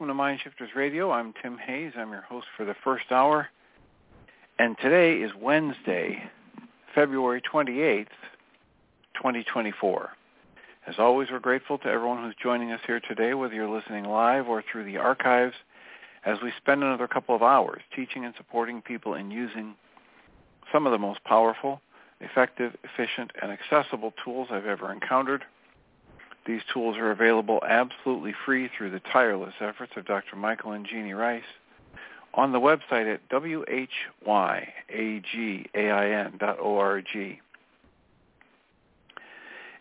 Welcome to Mind Shifters Radio. I'm Tim Hayes. I'm your host for the first hour. And today is Wednesday, February 28th, 2024. As always, we're grateful to everyone who's joining us here today, whether you're listening live or through the archives, as we spend another couple of hours teaching and supporting people in using some of the most powerful, effective, efficient, and accessible tools I've ever encountered. These tools are available absolutely free through the tireless efforts of Dr. Michael and Jeanie Ryce on the website at whyagain.org.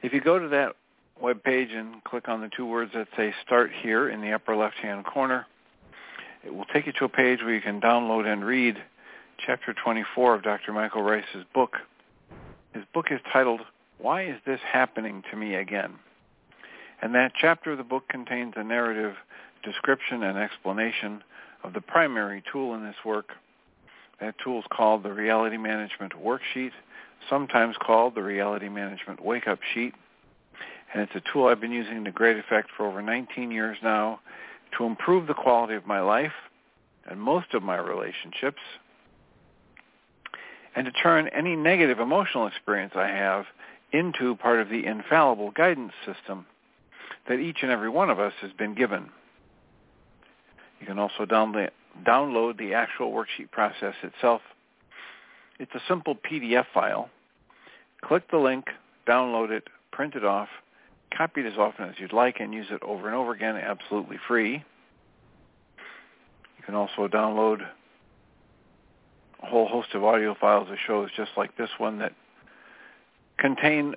If you go to that web page and click on the two words that say Start Here in the upper left-hand corner, it will take you to a page where you can download and read Chapter 24 of Dr. Michael Ryce's book. His book is titled, Why Is This Happening to Me Again? And that chapter of the book contains a narrative description and explanation of the primary tool in this work. That tool is called the Reality Management Worksheet, sometimes called the Reality Management Wake-Up Sheet. And it's a tool I've been using to great effect for over 19 years now to improve the quality of my life and most of my relationships and to turn any negative emotional experience I have into part of the infallible guidance system that each and every one of us has been given. You can also download, download the actual worksheet process itself. It's a simple PDF file. Click the link, download it, print it off, copy it as often as you'd like, and use it over and over again absolutely free. You can also download a whole host of audio files of shows just like this one that contain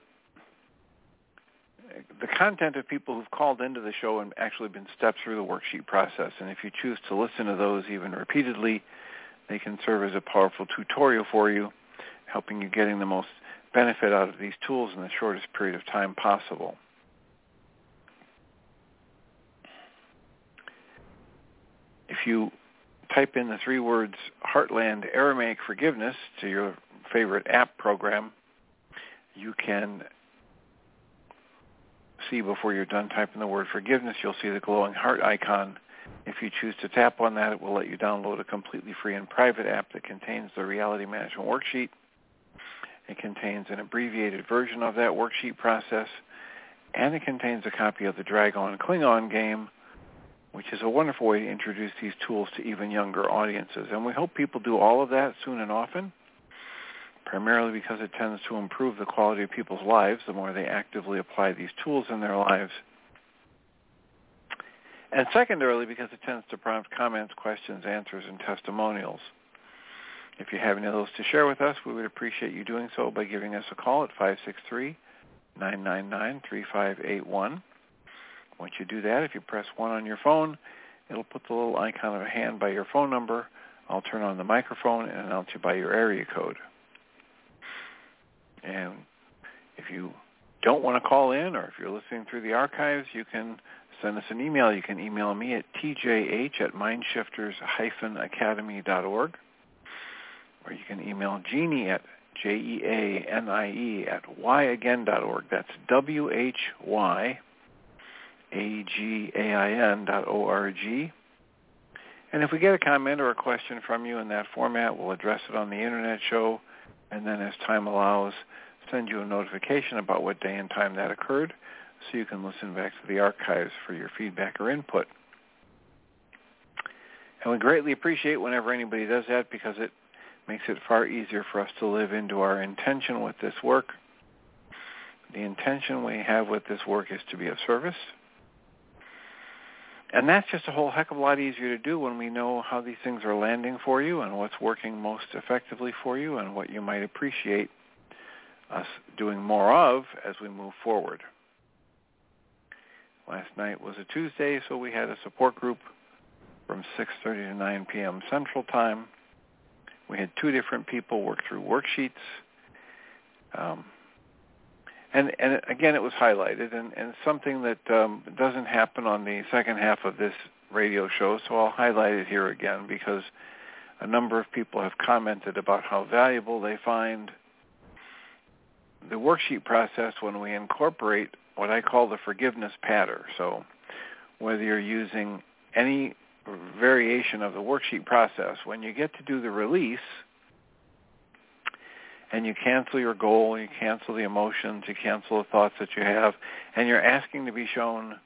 the content of people who've called into the show and actually been stepped through the worksheet process. And if you choose to listen to those even repeatedly, they can serve as a powerful tutorial for you, helping you getting the most benefit out of these tools in the shortest period of time possible. If you type in the three words Heartland Aramaic Forgiveness to your favorite app program, you can see before you're done typing the word forgiveness, you'll see the glowing heart icon. If you choose to tap on that, it will let you download a completely free and private app that contains the reality management worksheet. It contains an abbreviated version of that worksheet process, and it contains a copy of the Dragon Klingon game, which is a wonderful way to introduce these tools to even younger audiences. And we hope people do all of that soon and often primarily because it tends to improve the quality of people's lives the more they actively apply these tools in their lives. And secondarily, because it tends to prompt comments, questions, answers, and testimonials. If you have any of those to share with us, we would appreciate you doing so by giving us a call at 563-999-3581. Once you do that, if you press 1 on your phone, it'll put the little icon of a hand by your phone number. I'll turn on the microphone and announce you by your area code. And if you don't want to call in or if you're listening through the archives, you can send us an email. You can email me at tjh at mindshifters-academy.org or you can email Jeanie at J-E-A-N-I-E at whyagain.org. That's W-H-Y-A-G-A-I-N dot O-R-G. And if we get a comment or a question from you in that format, we'll address it on the Internet show and then as time allows, send you a notification about what day and time that occurred so you can listen back to the archives for your feedback or input. And we greatly appreciate whenever anybody does that because it makes it far easier for us to live into our intention with this work. The intention we have with this work is to be of service. And that's just a whole heck of a lot easier to do when we know how these things are landing for you and what's working most effectively for you and what you might appreciate us doing more of as we move forward. Last night was a Tuesday, so we had a support group from 6.30 to 9 p.m. Central Time. We had two different people work through worksheets. Um, and, and again, it was highlighted, and, and something that um, doesn't happen on the second half of this radio show, so I'll highlight it here again because a number of people have commented about how valuable they find the worksheet process when we incorporate what I call the forgiveness pattern. So whether you're using any variation of the worksheet process, when you get to do the release and you cancel your goal, you cancel the emotions, you cancel the thoughts that you have, and you're asking to be shown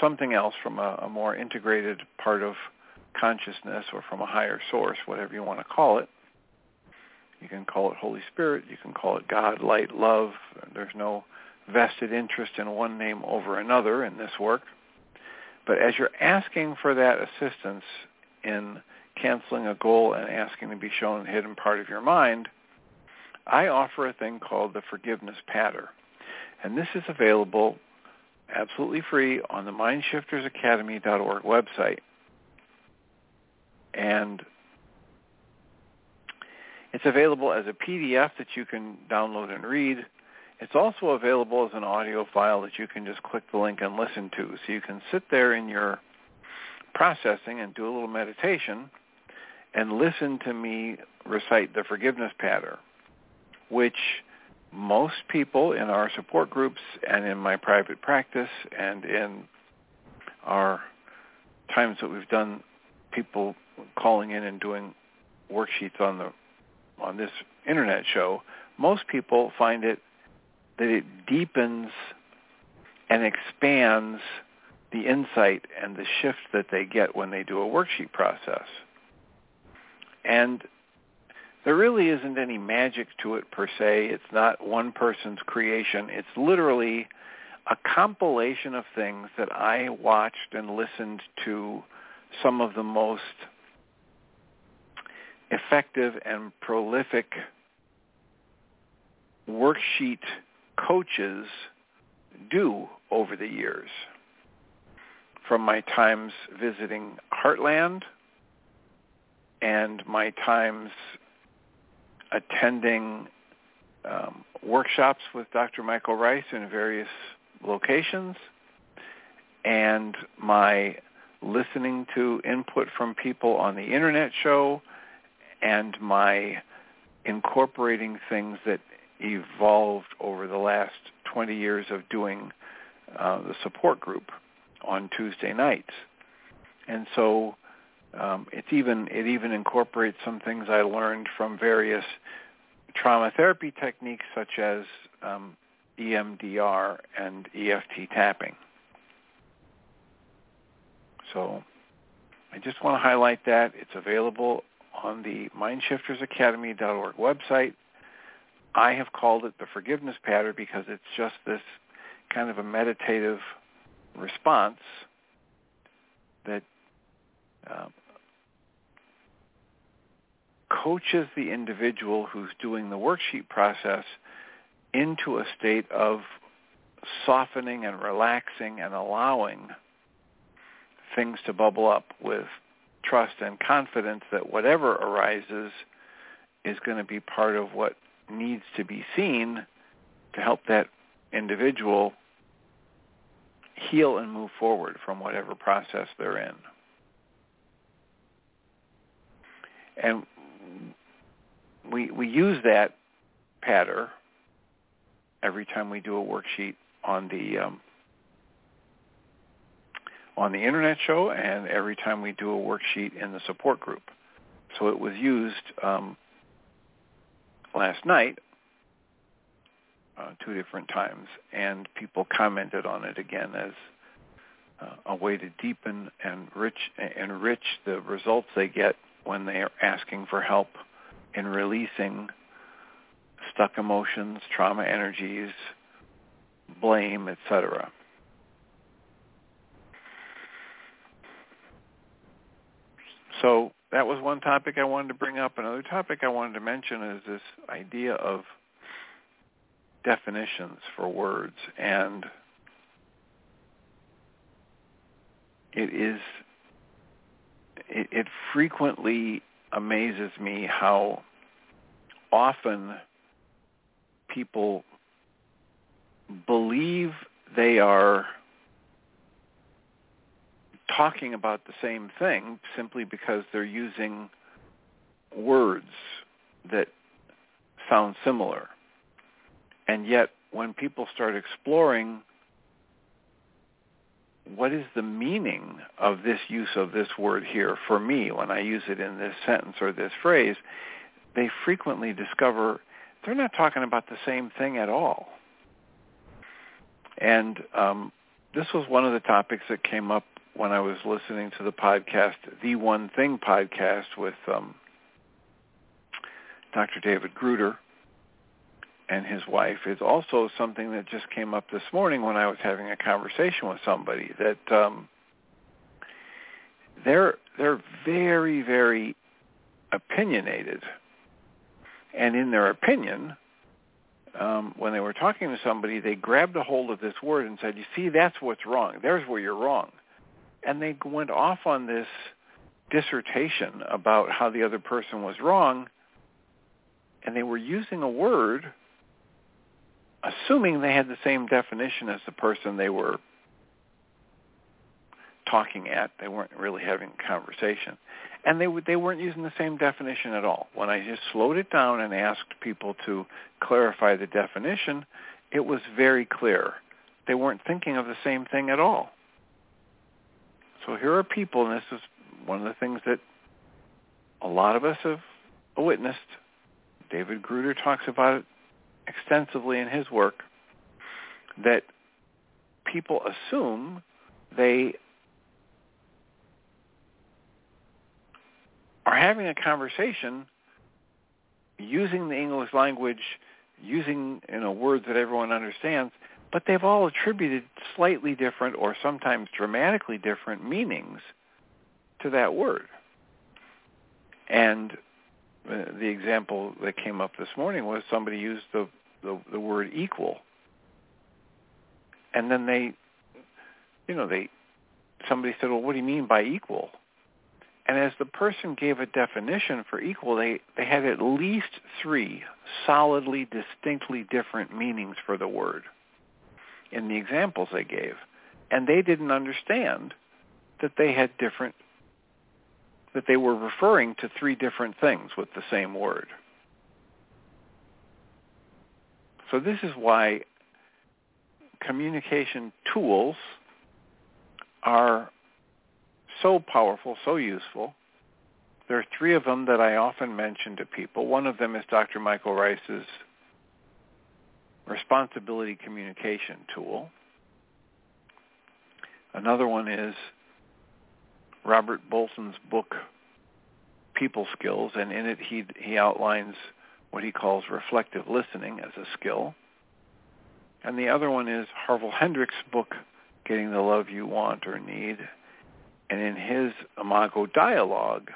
something else from a, a more integrated part of consciousness or from a higher source, whatever you want to call it. You can call it Holy Spirit. You can call it God, light, love. There's no vested interest in one name over another in this work. But as you're asking for that assistance in canceling a goal and asking to be shown the hidden part of your mind, I offer a thing called the forgiveness pattern. And this is available absolutely free on the mindshiftersacademy.org website. And it's available as a PDF that you can download and read. It's also available as an audio file that you can just click the link and listen to. So you can sit there in your processing and do a little meditation and listen to me recite the forgiveness pattern, which most people in our support groups and in my private practice and in our times that we've done people calling in and doing worksheets on the on this internet show, most people find it that it deepens and expands the insight and the shift that they get when they do a worksheet process. And there really isn't any magic to it per se. It's not one person's creation. It's literally a compilation of things that I watched and listened to some of the most effective and prolific worksheet coaches do over the years. From my times visiting Heartland and my times attending um, workshops with Dr. Michael Ryce in various locations and my listening to input from people on the internet show and my incorporating things that evolved over the last 20 years of doing uh, the support group on Tuesday nights. And so um, it's even it even incorporates some things I learned from various trauma therapy techniques such as um, EMDR and EFT tapping. So I just want to highlight that. It's available on the mindshiftersacademy.org website. I have called it the forgiveness pattern because it's just this kind of a meditative response that uh, coaches the individual who's doing the worksheet process into a state of softening and relaxing and allowing things to bubble up with trust and confidence that whatever arises is going to be part of what needs to be seen to help that individual heal and move forward from whatever process they're in. And we we use that pattern every time we do a worksheet on the um, on the internet show and every time we do a worksheet in the support group. So it was used um, last night uh, two different times, and people commented on it again as uh, a way to deepen and rich, enrich the results they get when they are asking for help in releasing stuck emotions, trauma energies, blame, etc. So that was one topic I wanted to bring up. Another topic I wanted to mention is this idea of definitions for words and it is it, it frequently amazes me how often people believe they are talking about the same thing simply because they're using words that sound similar. And yet when people start exploring what is the meaning of this use of this word here for me when I use it in this sentence or this phrase, they frequently discover they're not talking about the same thing at all. And um, this was one of the topics that came up when I was listening to the podcast, The One Thing podcast with um, Dr. David Gruder and his wife is also something that just came up this morning when I was having a conversation with somebody that um, they're they're very very opinionated, and in their opinion, um, when they were talking to somebody, they grabbed a hold of this word and said, "You see, that's what's wrong. There's where you're wrong," and they went off on this dissertation about how the other person was wrong, and they were using a word assuming they had the same definition as the person they were talking at. They weren't really having a conversation. And they, they weren't using the same definition at all. When I just slowed it down and asked people to clarify the definition, it was very clear. They weren't thinking of the same thing at all. So here are people, and this is one of the things that a lot of us have witnessed. David Gruder talks about it extensively in his work that people assume they are having a conversation using the English language, using you know words that everyone understands, but they've all attributed slightly different or sometimes dramatically different meanings to that word. And the example that came up this morning was somebody used the, the the word equal, and then they, you know, they somebody said, "Well, what do you mean by equal?" And as the person gave a definition for equal, they they had at least three solidly, distinctly different meanings for the word in the examples they gave, and they didn't understand that they had different that they were referring to three different things with the same word. So this is why communication tools are so powerful, so useful. There are three of them that I often mention to people. One of them is Dr. Michael Ryce's responsibility communication tool. Another one is Robert Bolton's book People Skills, and in it he he outlines what he calls reflective listening as a skill. And the other one is Harville Hendrix' book Getting the Love You Want or Need. And in his Imago dialogue,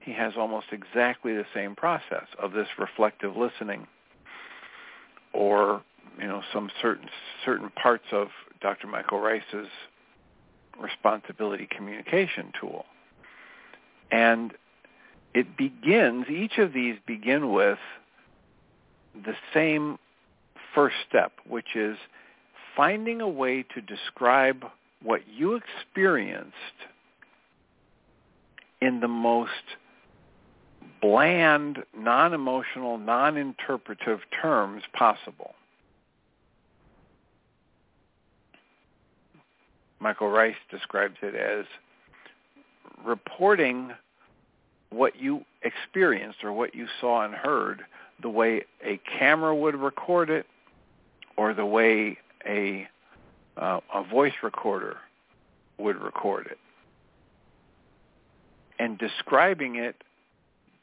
he has almost exactly the same process of this reflective listening or you know some certain certain parts of Dr. Michael Ryce's responsibility communication tool. And it begins, each of these begin with the same first step, which is finding a way to describe what you experienced in the most bland, non-emotional, non-interpretive terms possible. Michael Ryce describes it as reporting what you experienced or what you saw and heard the way a camera would record it or the way a uh, a voice recorder would record it. And describing it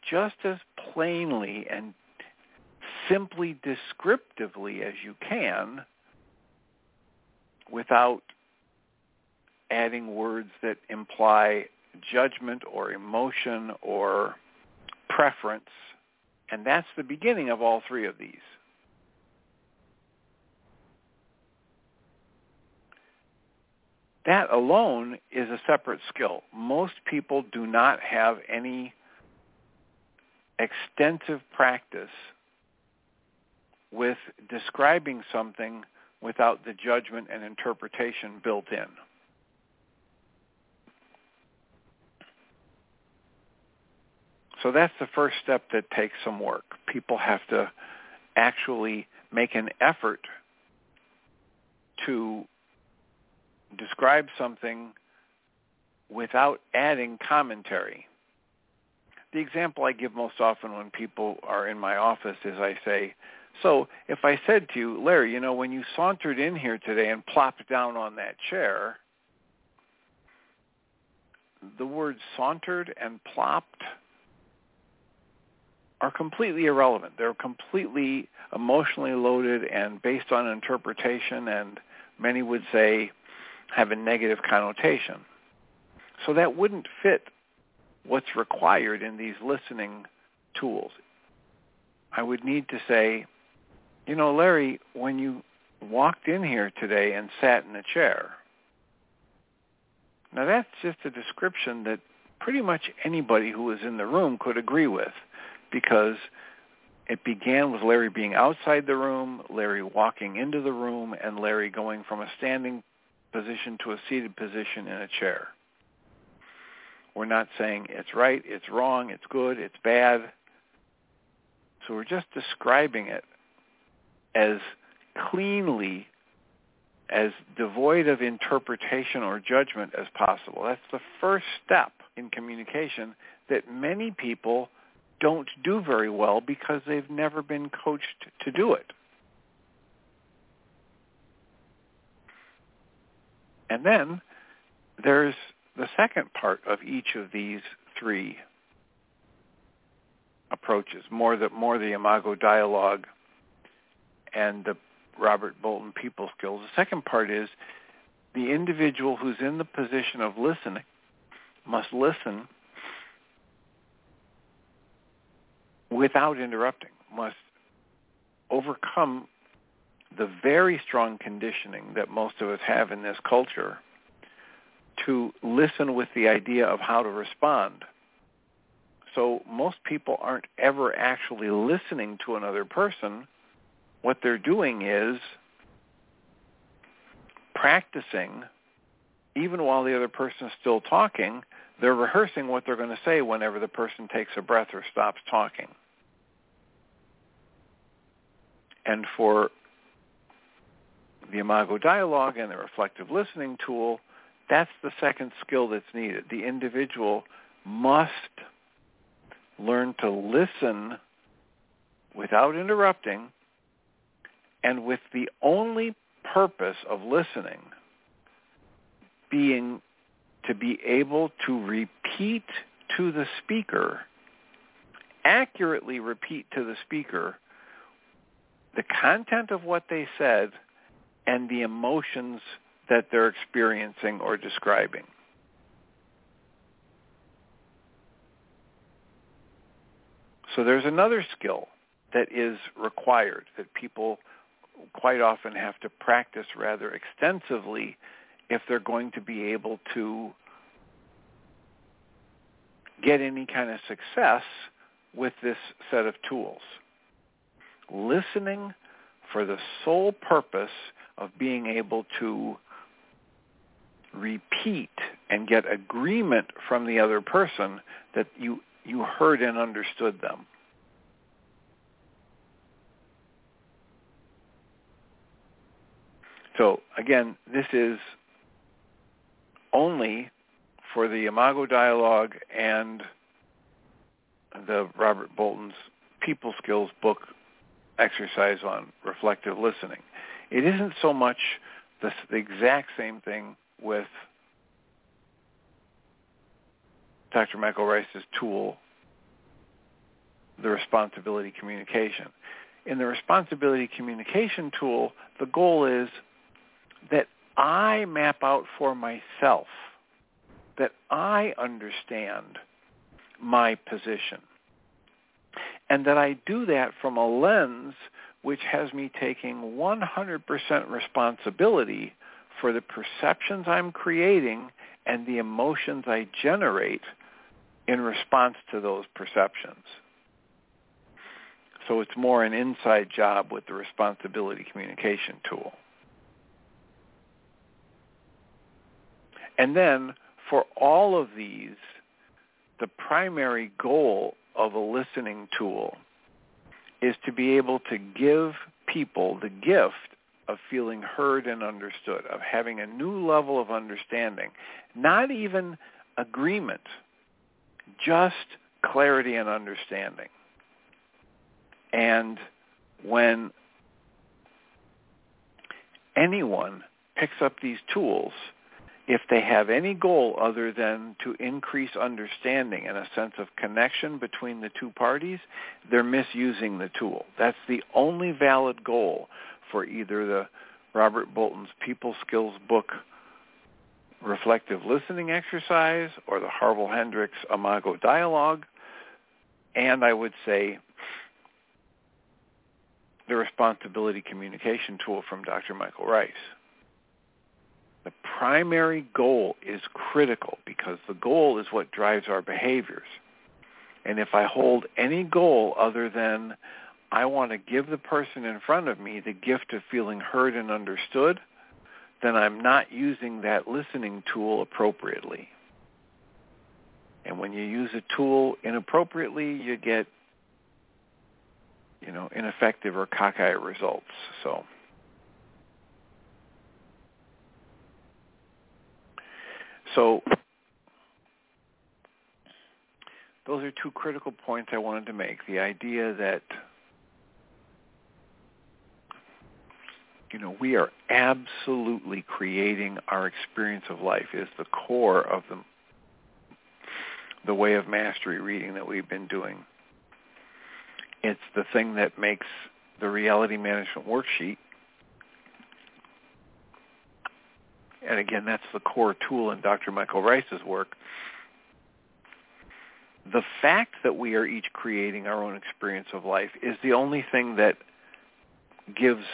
just as plainly and simply descriptively as you can without adding words that imply judgment or emotion or preference. And that's the beginning of all three of these. That alone is a separate skill. Most people do not have any extensive practice with describing something without the judgment and interpretation built in. So that's the first step that takes some work. People have to actually make an effort to describe something without adding commentary. The example I give most often when people are in my office is I say, so if I said to you, Larry, you know, when you sauntered in here today and plopped down on that chair, the words sauntered and plopped are completely irrelevant. They're completely emotionally loaded and based on interpretation and many would say have a negative connotation. So that wouldn't fit what's required in these listening tools. I would need to say, you know, Larry, when you walked in here today and sat in a chair, now that's just a description that pretty much anybody who was in the room could agree with because it began with Larry being outside the room, Larry walking into the room, and Larry going from a standing position to a seated position in a chair. We're not saying it's right, it's wrong, it's good, it's bad. So we're just describing it as cleanly, as devoid of interpretation or judgment as possible. That's the first step in communication that many people don't do very well because they've never been coached to do it. And then there's the second part of each of these three approaches, more the more the Imago dialogue and the Robert Bolton people skills. The second part is the individual who's in the position of listening must listen without interrupting, must overcome the very strong conditioning that most of us have in this culture to listen with the idea of how to respond. So most people aren't ever actually listening to another person. What they're doing is practicing, even while the other person is still talking, they're rehearsing what they're going to say whenever the person takes a breath or stops talking. And for the Imago dialogue and the reflective listening tool, that's the second skill that's needed. The individual must learn to listen without interrupting and with the only purpose of listening being to be able to repeat to the speaker, accurately repeat to the speaker the content of what they said and the emotions that they're experiencing or describing. So there's another skill that is required that people quite often have to practice rather extensively if they're going to be able to get any kind of success with this set of tools. Listening for the sole purpose of being able to repeat and get agreement from the other person that you you heard and understood them. So again, this is only for the Imago dialogue and the Robert Bolton's People Skills book exercise on reflective listening. It isn't so much the, the exact same thing with Dr. Michael Ryce's tool, the responsibility communication. In the responsibility communication tool, the goal is that I map out for myself, that I understand my position, and that I do that from a lens which has me taking 100% responsibility for the perceptions I'm creating and the emotions I generate in response to those perceptions. So it's more an inside job with the responsibility communication tool. And then for all of these, the primary goal of a listening tool is to be able to give people the gift of feeling heard and understood, of having a new level of understanding, not even agreement, just clarity and understanding. And when anyone picks up these tools, if they have any goal other than to increase understanding and a sense of connection between the two parties, they're misusing the tool. That's the only valid goal for either the Robert Bolton's People Skills book reflective listening exercise or the Harville Hendrix Imago dialogue, and I would say the responsibility communication tool from Dr. Michael Ryce. The primary goal is critical because the goal is what drives our behaviors. And if I hold any goal other than I want to give the person in front of me the gift of feeling heard and understood, then I'm not using that listening tool appropriately. And when you use a tool inappropriately, you get, you know, ineffective or cockeye results. So, so those are two critical points I wanted to make. The idea that you know, we are absolutely creating our experience of life is the core of the the way of mastery reading that we've been doing. It's the thing that makes the reality management worksheet and again that's the core tool in Dr. Michael Ryce's work. The fact that we are each creating our own experience of life is the only thing that gives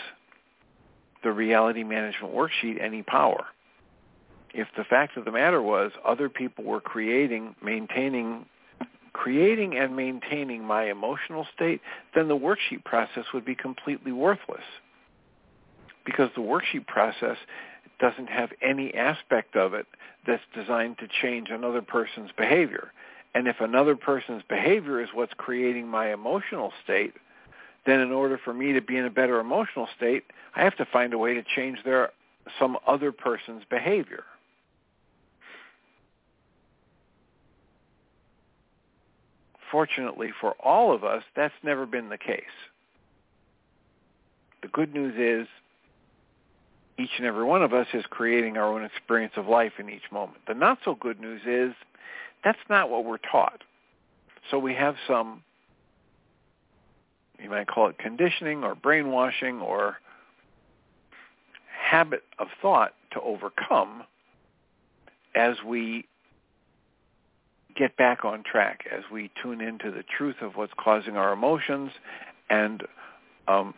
the reality management worksheet any power. If the fact of the matter was other people were creating, maintaining, creating and maintaining my emotional state, then the worksheet process would be completely worthless. Because the worksheet process doesn't have any aspect of it that's designed to change another person's behavior. And if another person's behavior is what's creating my emotional state, then in order for me to be in a better emotional state, I have to find a way to change their some other person's behavior. Fortunately for all of us, that's never been the case. The good news is each and every one of us is creating our own experience of life in each moment. The not so good news is that's not what we're taught. So we have some you might call it conditioning or brainwashing or habit of thought to overcome as we get back on track, as we tune into the truth of what's causing our emotions and um,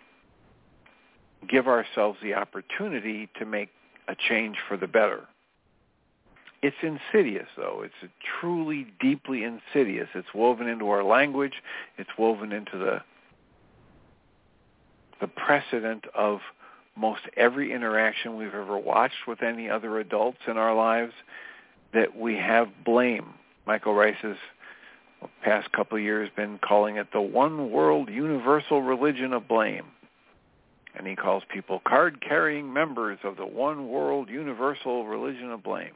give ourselves the opportunity to make a change for the better. It's insidious, though. It's truly deeply insidious. It's woven into our language. It's woven into the the precedent of most every interaction we've ever watched with any other adults in our lives that we have blame. Michael Ryce's past couple of years been calling it the one world universal religion of blame. And he calls people card-carrying members of the one world universal religion of blame.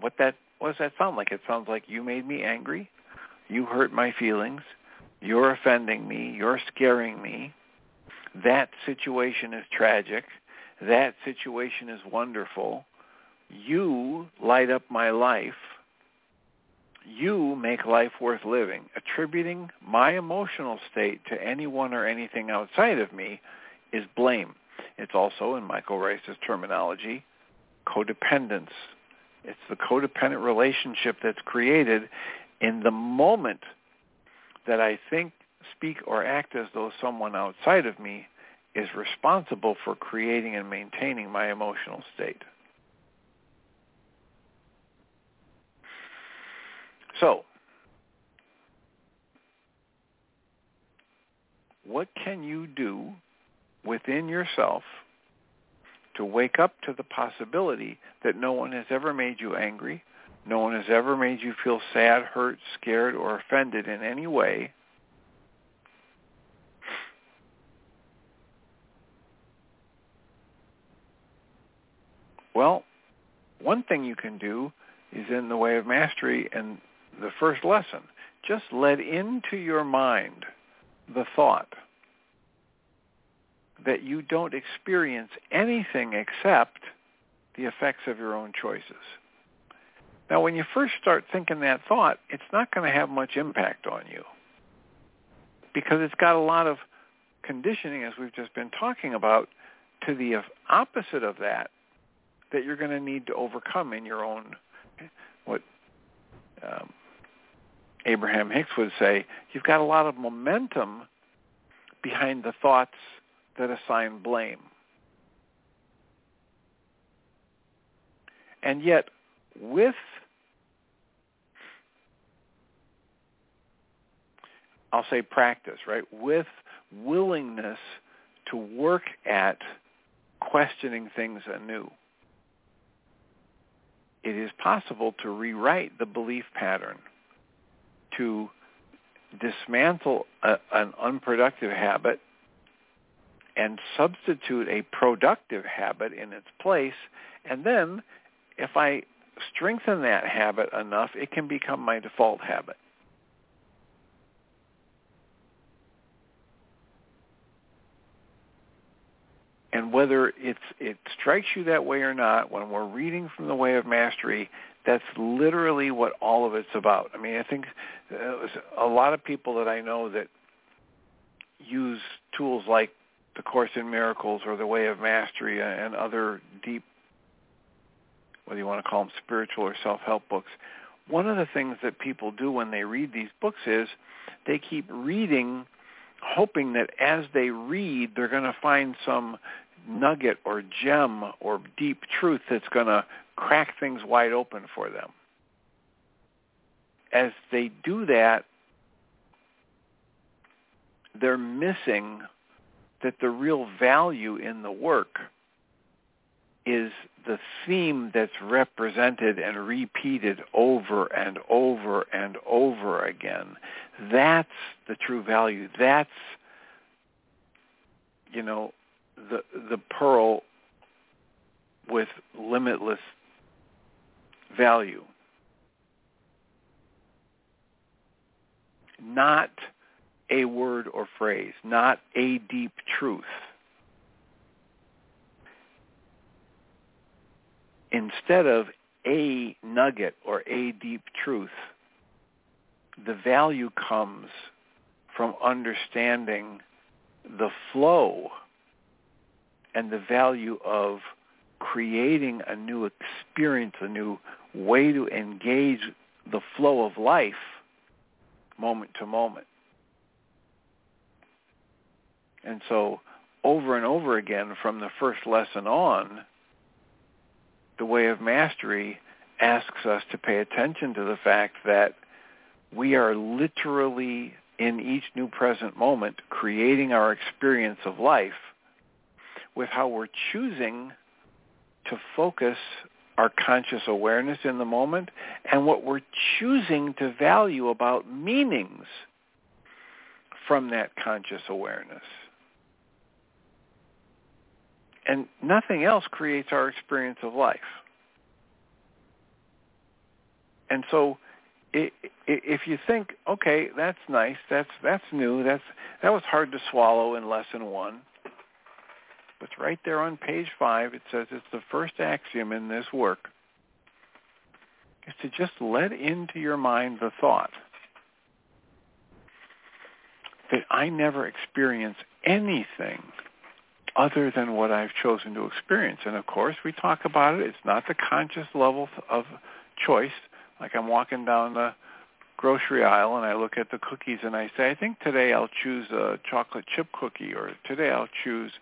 What that what does that sound like? It sounds like you made me angry, you hurt my feelings, you're offending me. You're scaring me. that situation is tragic, that situation is wonderful, you light up my life, you make life worth living. Attributing my emotional state to anyone or anything outside of me is blame. It's also, in Michael Ryce's terminology, codependence. It's the codependent relationship that's created in the moment that I think, speak, or act as though someone outside of me is responsible for creating and maintaining my emotional state. So, what can you do within yourself to wake up to the possibility that no one has ever made you angry, no one has ever made you feel sad, hurt, scared, or offended in any way. Well, one thing you can do is in the way of mastery and the first lesson. Just let into your mind the thought that you don't experience anything except the effects of your own choices. Now, when you first start thinking that thought, it's not going to have much impact on you because it's got a lot of conditioning, as we've just been talking about, to the opposite of that, that you're going to need to overcome in your own, what um, Abraham Hicks would say, you've got a lot of momentum behind the thoughts that assign blame. And yet, with I'll say practice, right? With willingness to work at questioning things anew. It is possible to rewrite the belief pattern, to dismantle a, an unproductive habit and substitute a productive habit in its place. And then if I strengthen that habit enough, it can become my default habit. And whether it's, it strikes you that way or not, when we're reading from the Way of Mastery, that's literally what all of it's about. I mean, I think uh, a lot of people that I know that use tools like the Course in Miracles or the Way of Mastery and other deep, whether you want to call them spiritual or self-help books, one of the things that people do when they read these books is they keep reading hoping that as they read, they're going to find some nugget or gem or deep truth that's going to crack things wide open for them. As they do that, they're missing that the real value in the work is the theme that's represented and repeated over and over and over again. That's the true value. That's, you know, the the pearl with limitless value. Not a word or phrase, not a deep truth. Instead of a nugget or a deep truth, the value comes from understanding the flow and the value of creating a new experience, a new way to engage the flow of life moment to moment. And so over and over again from the first lesson on, the way of mastery asks us to pay attention to the fact that we are literally in each new present moment creating our experience of life with how we're choosing to focus our conscious awareness in the moment and what we're choosing to value about meanings from that conscious awareness. And nothing else creates our experience of life. And so if you think, okay, that's nice, that's that's new, that's that was hard to swallow in lesson one, but right there on page five. It says it's the first axiom in this work is to just let into your mind the thought that I never experience anything other than what I've chosen to experience. And of course, we talk about it. It's not the conscious level of choice. Like I'm walking down the grocery aisle and I look at the cookies and I say, I think today I'll choose a chocolate chip cookie or today I'll choose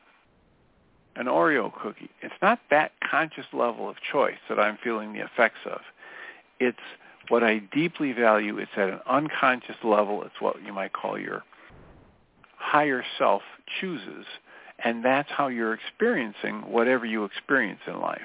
an Oreo cookie. It's not that conscious level of choice that I'm feeling the effects of. It's what I deeply value. It's at an unconscious level. It's what you might call your higher self chooses. And that's how you're experiencing whatever you experience in life.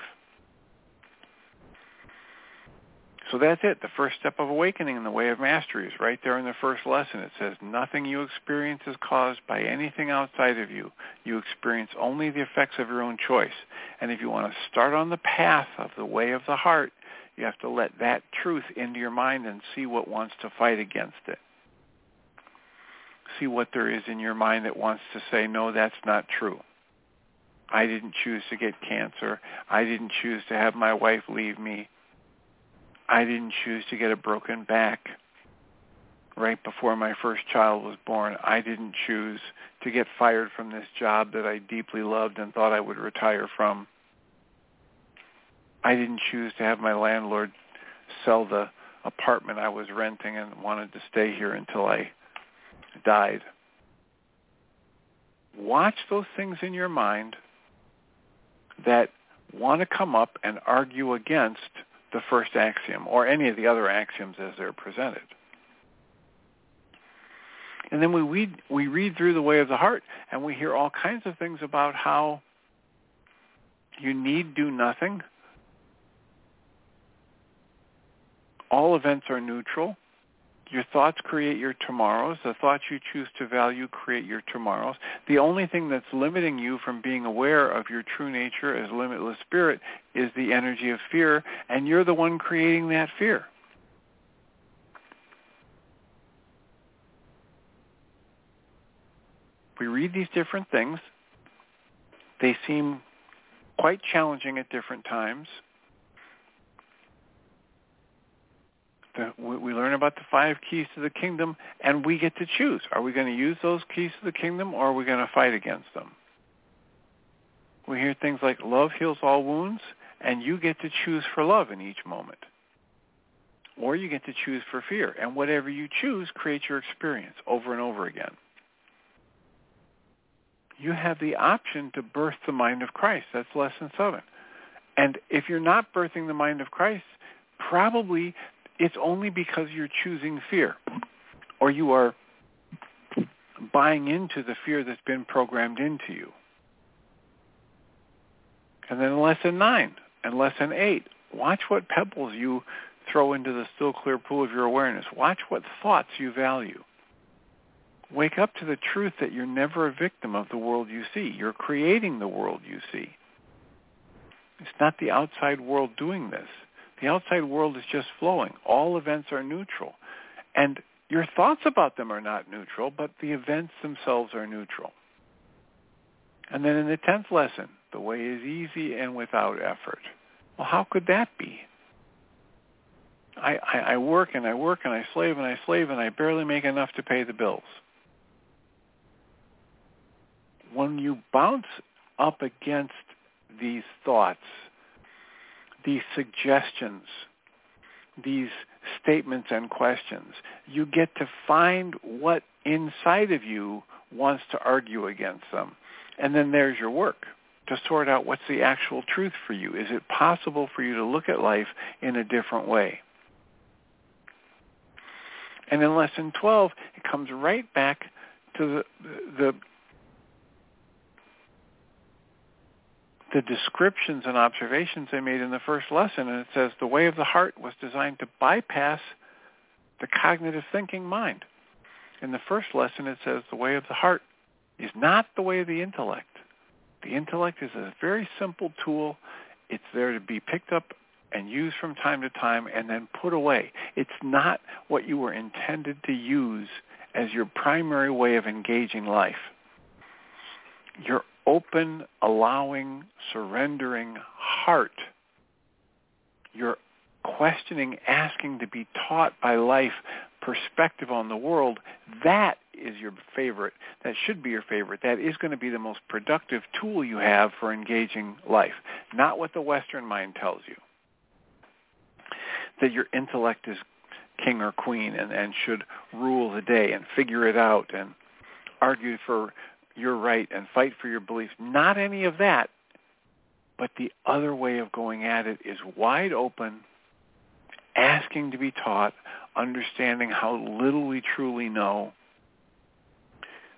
So that's it. The first step of awakening in the way of mastery is right there in the first lesson. It says, nothing you experience is caused by anything outside of you. You experience only the effects of your own choice. And if you want to start on the path of the way of the heart, you have to let that truth into your mind and see what wants to fight against it. See what there is in your mind that wants to say, no, that's not true. I didn't choose to get cancer. I didn't choose to have my wife leave me. I didn't choose to get a broken back right before my first child was born. I didn't choose to get fired from this job that I deeply loved and thought I would retire from. I didn't choose to have my landlord sell the apartment I was renting and wanted to stay here until I died. Watch those things in your mind that want to come up and argue against the first axiom or any of the other axioms as they're presented. And then we read, we read through the way of the heart and we hear all kinds of things about how you need do nothing. All events are neutral. Your thoughts create your tomorrows. The thoughts you choose to value create your tomorrows. The only thing that's limiting you from being aware of your true nature as limitless spirit is the energy of fear, and you're the one creating that fear. We read these different things. They seem quite challenging at different times. The, we learn about the five keys to the kingdom, and we get to choose. Are we going to use those keys to the kingdom, or are we going to fight against them? We hear things like love heals all wounds, and you get to choose for love in each moment. Or you get to choose for fear, and whatever you choose creates your experience over and over again. You have the option to birth the mind of Christ. That's lesson seven. And if you're not birthing the mind of Christ, probably it's only because you're choosing fear or you are buying into the fear that's been programmed into you. And then lesson nine and lesson eight, watch what pebbles you throw into the still clear pool of your awareness. Watch what thoughts you value. Wake up to the truth that you're never a victim of the world you see. You're creating the world you see. It's not the outside world doing this. The outside world is just flowing. All events are neutral. And your thoughts about them are not neutral, but the events themselves are neutral. And then in the tenth lesson, the way is easy and without effort. Well, how could that be? I, I, I work and I work and I slave and I slave and I barely make enough to pay the bills. When you bounce up against these thoughts these suggestions, these statements and questions. You get to find what inside of you wants to argue against them. And then there's your work to sort out what's the actual truth for you. Is it possible for you to look at life in a different way? And in lesson 12, it comes right back to the, the the descriptions and observations they made in the first lesson. And it says the way of the heart was designed to bypass the cognitive thinking mind. In the first lesson, it says the way of the heart is not the way of the intellect. The intellect is a very simple tool. It's there to be picked up and used from time to time and then put away. It's not what you were intended to use as your primary way of engaging life. Your open, allowing, surrendering heart, You're questioning, asking to be taught by life perspective on the world, that is your favorite. That should be your favorite. That is going to be the most productive tool you have for engaging life, not what the Western mind tells you. That your intellect is king or queen and, and should rule the day and figure it out and argue for your right and fight for your beliefs. Not any of that. But the other way of going at it is wide open, asking to be taught, understanding how little we truly know,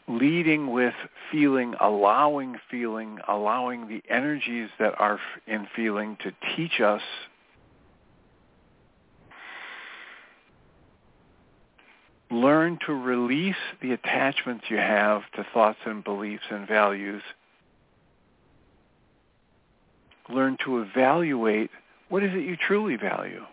leading with feeling, allowing feeling, allowing the energies that are in feeling to teach us learn to release the attachments you have to thoughts and beliefs and values. Learn to evaluate what is it you truly value.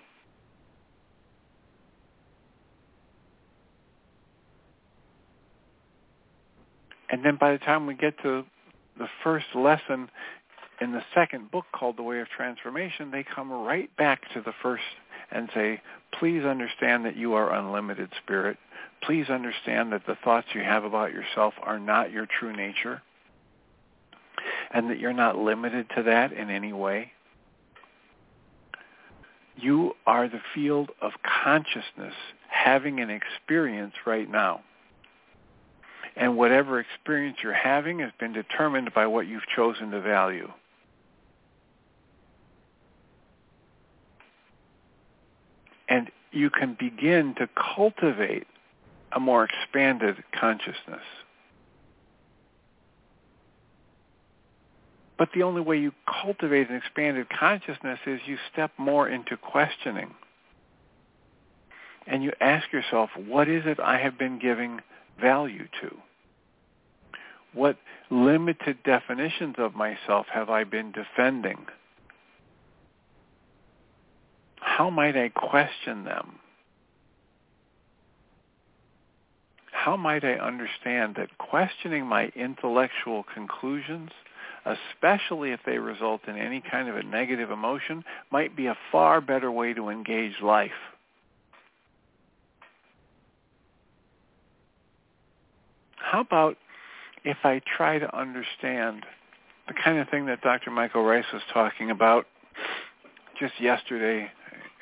And then by the time we get to the first lesson in the second book called The Way of Transformation, they come right back to the first and say, please understand that you are unlimited spirit. Please understand that the thoughts you have about yourself are not your true nature and that you're not limited to that in any way. You are the field of consciousness having an experience right now. And whatever experience you're having has been determined by what you've chosen to value. And you can begin to cultivate a more expanded consciousness. But the only way you cultivate an expanded consciousness is you step more into questioning. And you ask yourself, what is it I have been giving value to? What limited definitions of myself have I been defending? How might I question them? How might I understand that questioning my intellectual conclusions, especially if they result in any kind of a negative emotion, might be a far better way to engage life? How about if I try to understand the kind of thing that Dr. Michael Ryce was talking about just yesterday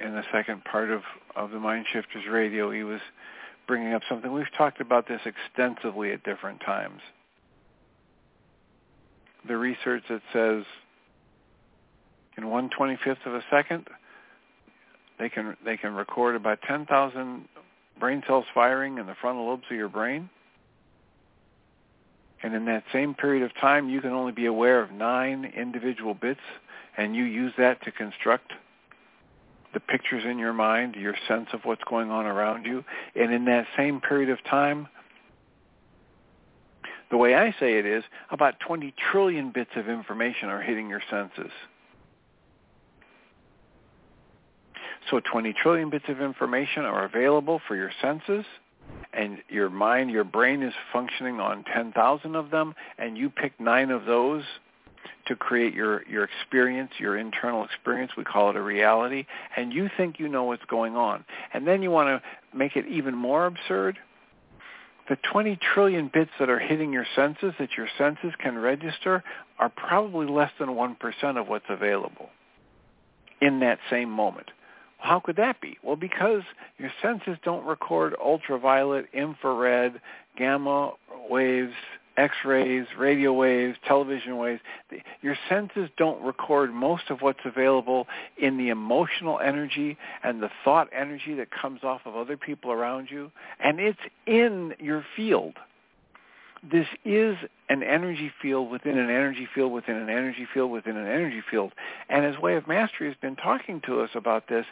in the second part of, of the Mind Shifters radio. He was bringing up something. We've talked about this extensively at different times. The research that says in one twenty-fifth of a second, they can they can record about 10,000 brain cells firing in the frontal lobes of your brain. And in that same period of time, you can only be aware of nine individual bits, and you use that to construct the pictures in your mind, your sense of what's going on around you. And in that same period of time, the way I say it is about 20 trillion bits of information are hitting your senses. So 20 trillion bits of information are available for your senses and your mind, your brain is functioning on 10,000 of them and you pick nine of those to create your, your experience, your internal experience. We call it a reality. And you think you know what's going on. And then you want to make it even more absurd. The 20 trillion bits that are hitting your senses, that your senses can register, are probably less than 1% of what's available in that same moment. How could that be? Well, because your senses don't record ultraviolet, infrared, gamma waves, X-rays, radio waves, television waves. Your senses don't record most of what's available in the emotional energy and the thought energy that comes off of other people around you. And it's in your field. This is an energy field within an energy field within an energy field within an energy field. And as Way of Mastery has been talking to us about this,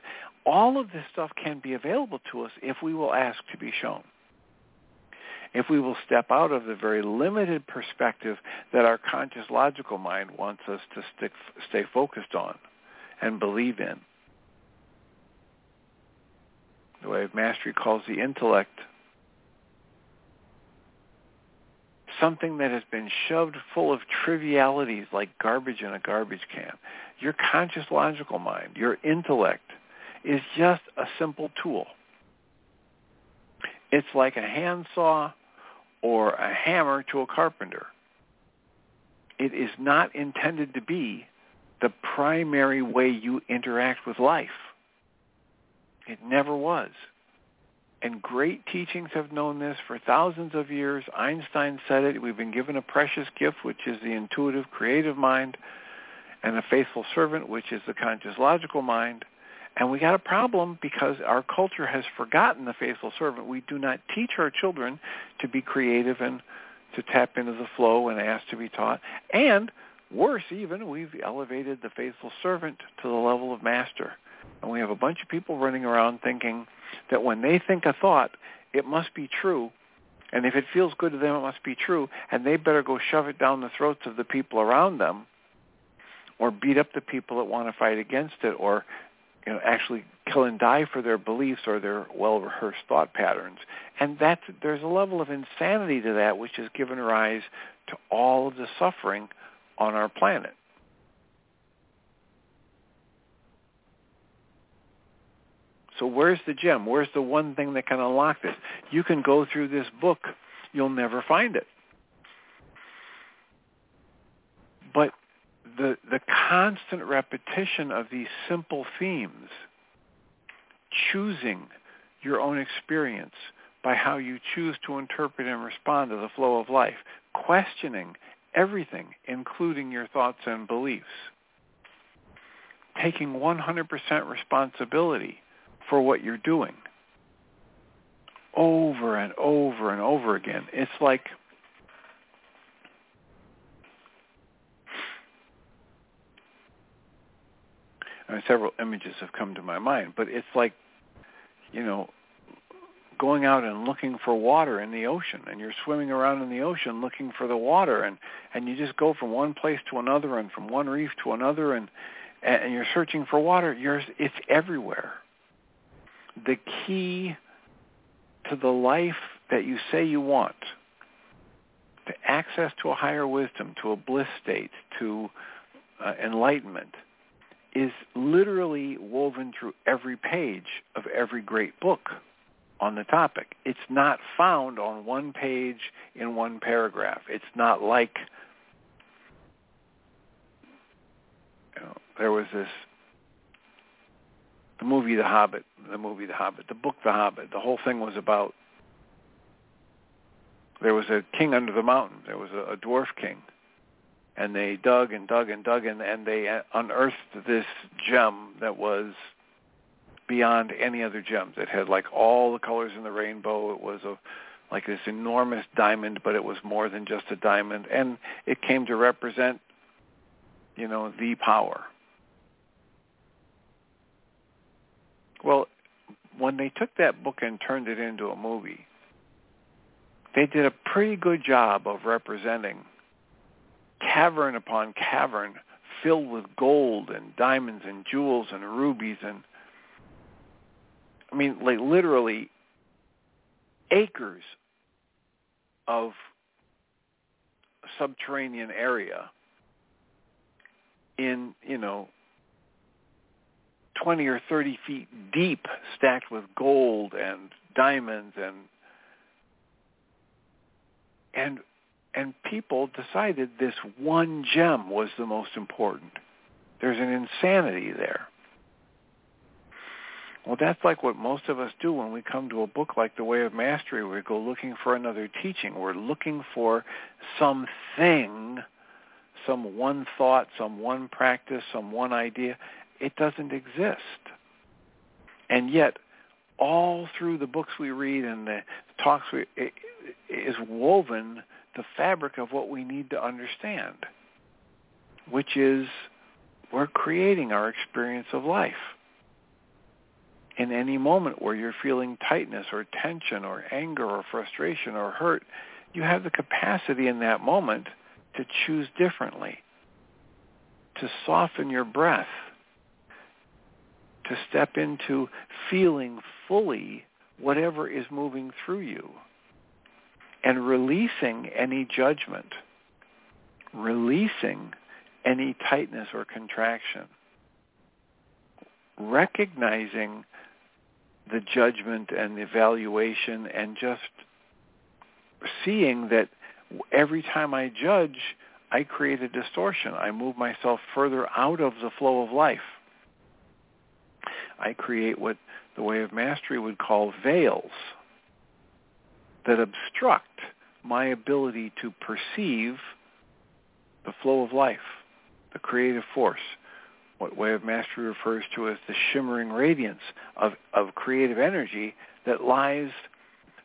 all of this stuff can be available to us if we will ask to be shown if we will step out of the very limited perspective that our conscious logical mind wants us to stick, stay focused on and believe in. The way of mastery calls the intellect something that has been shoved full of trivialities like garbage in a garbage can. Your conscious logical mind, your intellect, is just a simple tool. It's like a handsaw or a hammer to a carpenter. It is not intended to be the primary way you interact with life. It never was. And great teachings have known this for thousands of years. Einstein said it. We've been given a precious gift, which is the intuitive, creative mind, and a faithful servant, which is the conscious, logical mind. And we got a problem because our culture has forgotten the faithful servant. We do not teach our children to be creative and to tap into the flow and ask to be taught. And worse even, we've elevated the faithful servant to the level of master. And we have a bunch of people running around thinking that when they think a thought, it must be true. And if it feels good to them, it must be true. And they better go shove it down the throats of the people around them or beat up the people that want to fight against it or you know, actually kill and die for their beliefs or their well-rehearsed thought patterns. And that's, there's a level of insanity to that which has given rise to all of the suffering on our planet. So where's the gem? Where's the one thing that can unlock this? You can go through this book. You'll never find it. But the, the constant repetition of these simple themes, choosing your own experience by how you choose to interpret and respond to the flow of life, questioning everything, including your thoughts and beliefs, taking 100% responsibility for what you're doing over and over and over again. It's like I mean, several images have come to my mind, but it's like, you know, going out and looking for water in the ocean and you're swimming around in the ocean looking for the water and and you just go from one place to another and from one reef to another and and you're searching for water. You're it's everywhere. The key to the life that you say you want to access to a higher wisdom to a bliss state to uh, enlightenment is literally woven through every page of every great book on the topic. It's not found on one page in one paragraph. It's not like you know, there was this the movie The Hobbit, the movie The Hobbit, the book The Hobbit. The whole thing was about there was a king under the mountain. There was a, a dwarf king and they dug and dug and dug and, and they unearthed this gem that was beyond any other gems. It had like all the colors in the rainbow. It was a like this enormous diamond, but it was more than just a diamond, and it came to represent, you know, the power. Well, when they took that book and turned it into a movie, they did a pretty good job of representing cavern upon cavern filled with gold and diamonds and jewels and rubies and I mean like literally acres of subterranean area in, you know, 20 or 30 feet deep stacked with gold and diamonds and and and people decided this one gem was the most important. There's an insanity there. Well, that's like what most of us do when we come to a book like The Way of Mastery. We go looking for another teaching. We're looking for something, some one thought, some one practice, some one idea. It doesn't exist. And yet, all through the books we read and the talks we, it, it is woven the fabric of what we need to understand, which is we're creating our experience of life. In any moment where you're feeling tightness or tension or anger or frustration or hurt, you have the capacity in that moment to choose differently, to soften your breath, to step into feeling fully whatever is moving through you and releasing any judgment, releasing any tightness or contraction, recognizing the judgment and evaluation and just seeing that every time I judge, I create a distortion. I move myself further out of the flow of life. I create what the way of mastery would call veils that obstruct my ability to perceive the flow of life, the creative force, what Way of Mastery refers to as the shimmering radiance of, of creative energy that lies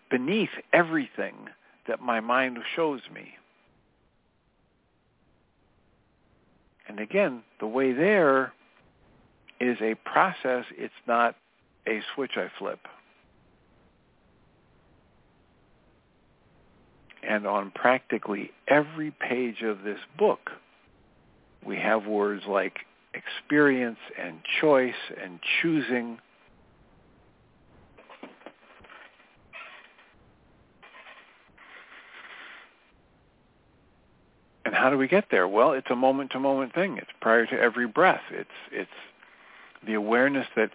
beneath everything that my mind shows me. And again, the way there is a process. It's not a switch I flip. And on practically every page of this book, we have words like experience and choice and choosing. And how do we get there? Well, it's a moment-to-moment thing. It's prior to every breath. It's it's the awareness that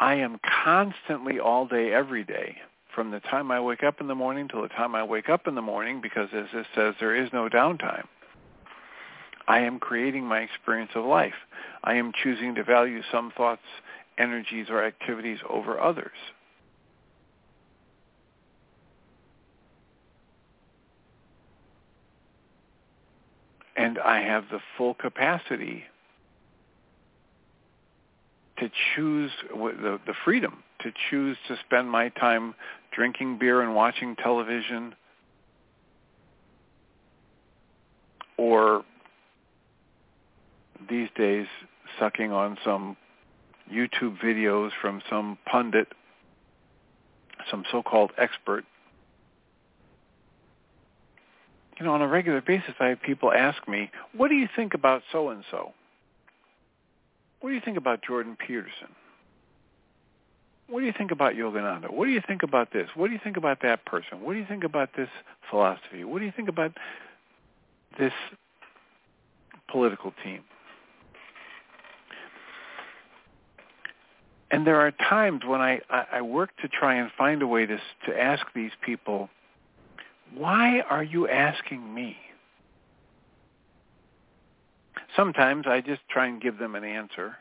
I am constantly all day, every day, from the time I wake up in the morning till the time I wake up in the morning, because as this says, there is no downtime. I am creating my experience of life. I am choosing to value some thoughts, energies, or activities over others. And I have the full capacity to choose the, the freedom to choose to spend my time drinking beer and watching television or these days sucking on some YouTube videos from some pundit, some so-called expert. You know, on a regular basis, I have people ask me, what do you think about so-and-so? What do you think about Jordan Peterson? What do you think about Yogananda? What do you think about this? What do you think about that person? What do you think about this philosophy? What do you think about this political team? And there are times when I, I work to try and find a way to, to ask these people, why are you asking me? Sometimes I just try and give them an answer.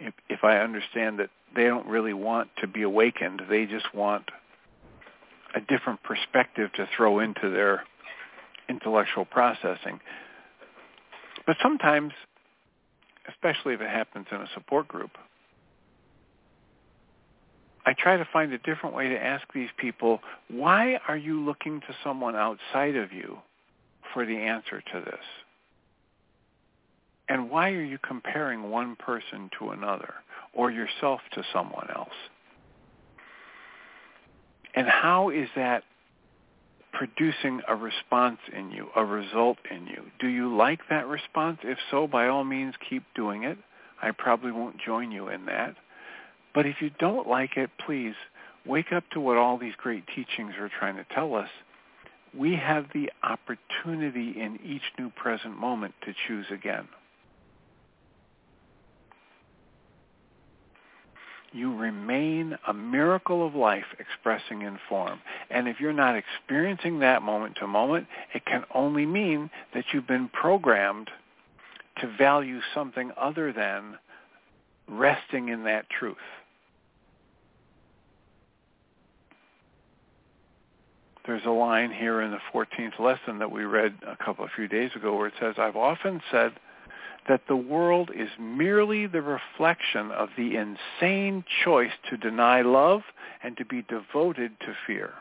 If, if I understand that they don't really want to be awakened, they just want a different perspective to throw into their intellectual processing. But sometimes, especially if it happens in a support group, I try to find a different way to ask these people, why are you looking to someone outside of you for the answer to this? And why are you comparing one person to another or yourself to someone else? And how is that producing a response in you, a result in you? Do you like that response? If so, by all means, keep doing it. I probably won't join you in that. But if you don't like it, please wake up to what all these great teachings are trying to tell us. We have the opportunity in each new present moment to choose again. You remain a miracle of life expressing in form. And if you're not experiencing that moment to moment, it can only mean that you've been programmed to value something other than resting in that truth. there's a line here in the 14th lesson that we read a couple of few days ago where it says, I've often said that the world is merely the reflection of the insane choice to deny love and to be devoted to fear.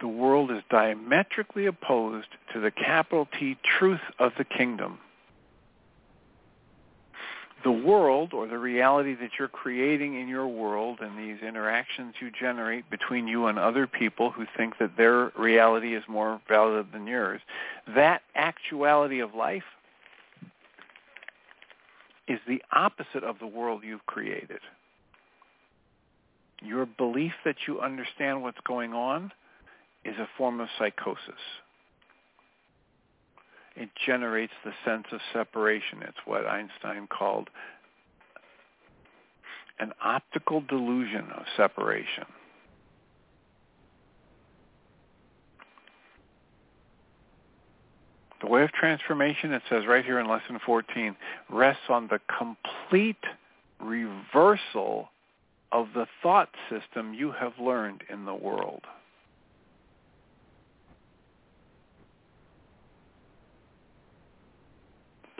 The world is diametrically opposed to the capital T truth of the kingdom the world or the reality that you're creating in your world and these interactions you generate between you and other people who think that their reality is more valid than yours, that actuality of life is the opposite of the world you've created. Your belief that you understand what's going on is a form of psychosis. It generates the sense of separation. It's what Einstein called an optical delusion of separation. The way of transformation, it says right here in lesson 14, rests on the complete reversal of the thought system you have learned in the world.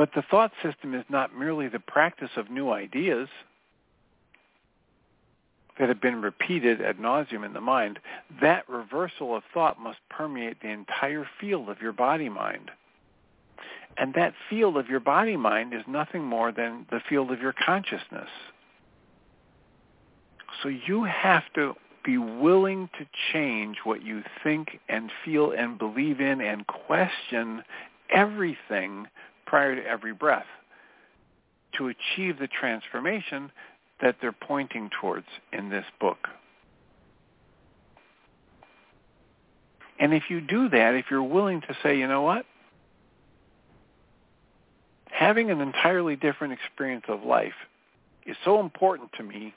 But the thought system is not merely the practice of new ideas that have been repeated ad nauseum in the mind. That reversal of thought must permeate the entire field of your body-mind. And that field of your body-mind is nothing more than the field of your consciousness. So you have to be willing to change what you think and feel and believe in and question everything prior to every breath to achieve the transformation that they're pointing towards in this book. And if you do that, if you're willing to say, you know what? Having an entirely different experience of life is so important to me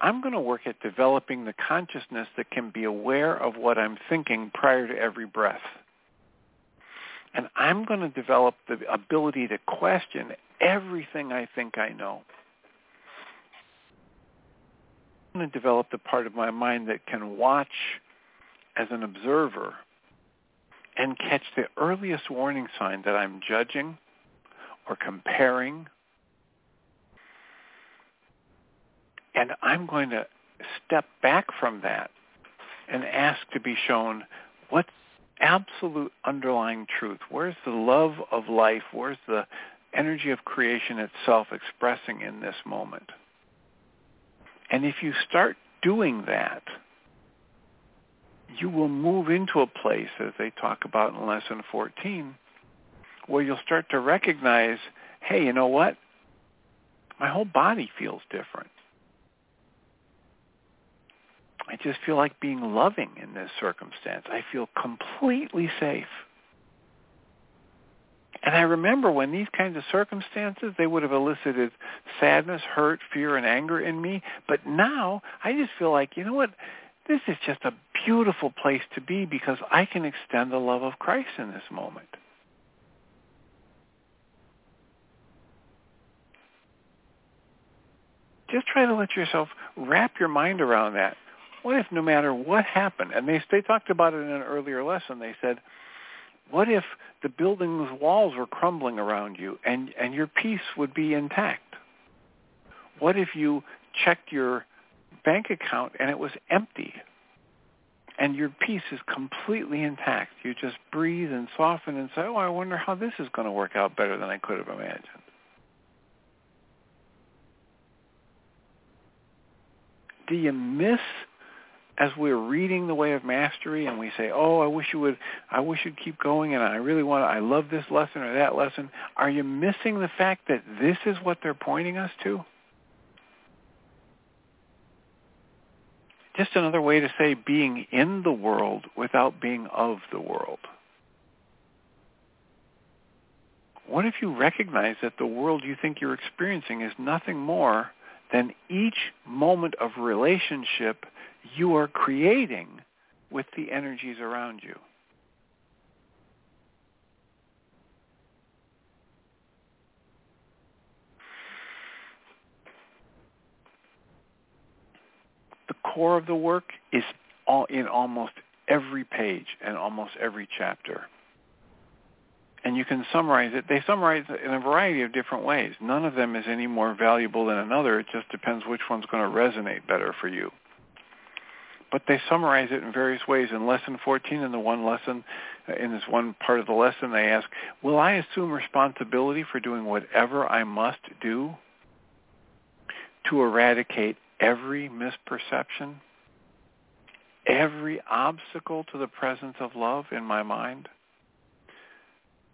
I'm going to work at developing the consciousness that can be aware of what I'm thinking prior to every breath. And I'm going to develop the ability to question everything I think I know. I'm going to develop the part of my mind that can watch as an observer and catch the earliest warning sign that I'm judging or comparing And I'm going to step back from that and ask to be shown what's absolute underlying truth. Where's the love of life? Where's the energy of creation itself expressing in this moment? And if you start doing that, you will move into a place, as they talk about in Lesson 14, where you'll start to recognize, hey, you know what? My whole body feels different. I just feel like being loving in this circumstance. I feel completely safe. And I remember when these kinds of circumstances, they would have elicited sadness, hurt, fear, and anger in me. But now I just feel like, you know what? This is just a beautiful place to be because I can extend the love of Christ in this moment. Just try to let yourself wrap your mind around that what if no matter what happened, and they they talked about it in an earlier lesson. They said, what if the building's walls were crumbling around you and and your peace would be intact? What if you checked your bank account and it was empty? And your peace is completely intact. You just breathe and soften and say, oh, I wonder how this is going to work out better than I could have imagined. Do you miss as we're reading the way of mastery and we say, "Oh, I wish you would I wish you'd keep going and I really want to, I love this lesson or that lesson." Are you missing the fact that this is what they're pointing us to? Just another way to say being in the world without being of the world. What if you recognize that the world you think you're experiencing is nothing more than each moment of relationship you are creating with the energies around you. The core of the work is all in almost every page and almost every chapter. And you can summarize it. They summarize it in a variety of different ways. None of them is any more valuable than another. It just depends which one's going to resonate better for you but they summarize it in various ways. In lesson 14, in the one lesson, uh, in this one part of the lesson, they ask, will I assume responsibility for doing whatever I must do to eradicate every misperception, every obstacle to the presence of love in my mind,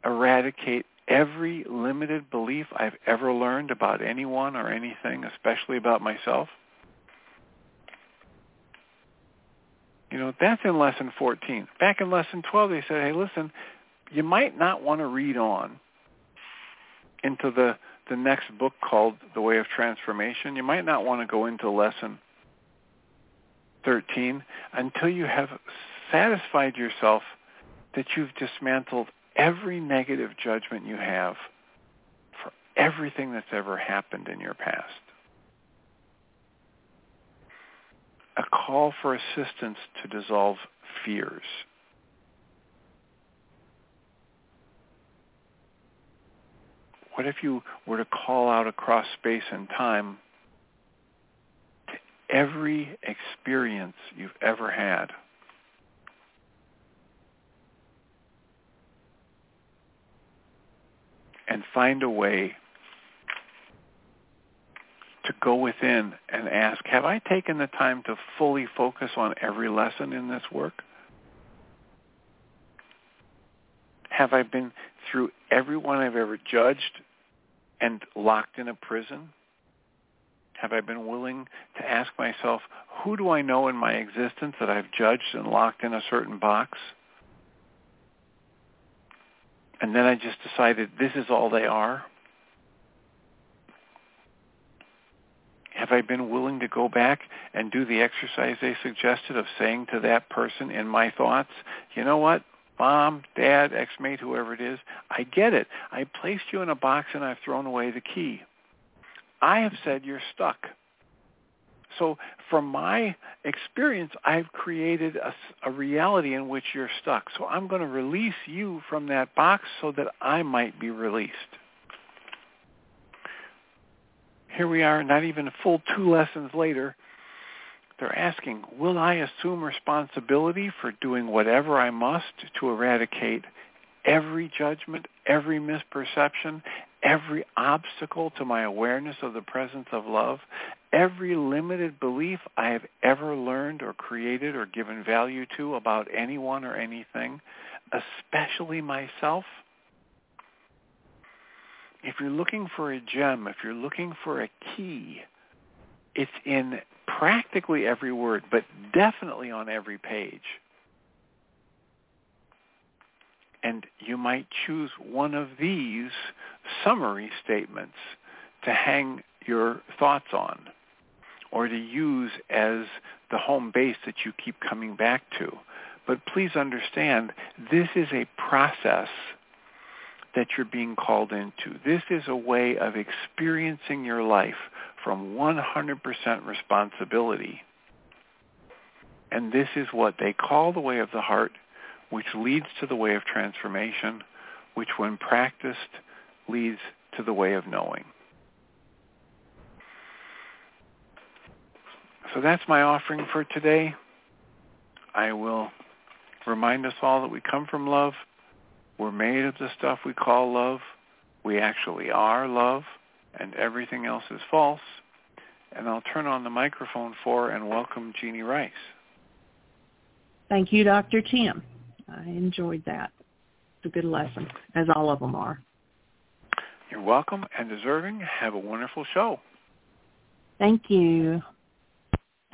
eradicate every limited belief I've ever learned about anyone or anything, especially about myself? You know, that's in lesson 14. Back in lesson 12, they said, hey, listen, you might not want to read on into the, the next book called The Way of Transformation. You might not want to go into lesson 13 until you have satisfied yourself that you've dismantled every negative judgment you have for everything that's ever happened in your past. A call for assistance to dissolve fears. What if you were to call out across space and time to every experience you've ever had? And find a way to go within and ask, have I taken the time to fully focus on every lesson in this work? Have I been through everyone I've ever judged and locked in a prison? Have I been willing to ask myself, who do I know in my existence that I've judged and locked in a certain box? And then I just decided this is all they are. Have I been willing to go back and do the exercise they suggested of saying to that person in my thoughts, you know what, mom, dad, ex-mate, whoever it is, I get it. I placed you in a box and I've thrown away the key. I have said you're stuck. So from my experience, I've created a, a, reality in which you're stuck. So I'm going to release you from that box so that I might be released. Here we are, not even a full two lessons later. They're asking, will I assume responsibility for doing whatever I must to eradicate every judgment, every misperception, every obstacle to my awareness of the presence of love, every limited belief I have ever learned or created or given value to about anyone or anything, especially myself. If you're looking for a gem, if you're looking for a key, it's in practically every word, but definitely on every page. And you might choose one of these summary statements to hang your thoughts on or to use as the home base that you keep coming back to. But please understand, this is a process that you're being called into. This is a way of experiencing your life from 100% responsibility. And this is what they call the way of the heart which leads to the way of transformation, which when practiced leads to the way of knowing. So that's my offering for today. I will remind us all that we come from love. We're made of the stuff we call love. We actually are love, and everything else is false. And I'll turn on the microphone for and welcome Jeanie Ryce. Thank you, Dr. Tim. I enjoyed that. It's a good lesson, as all of them are. You're welcome and deserving. Have a wonderful show. Thank you.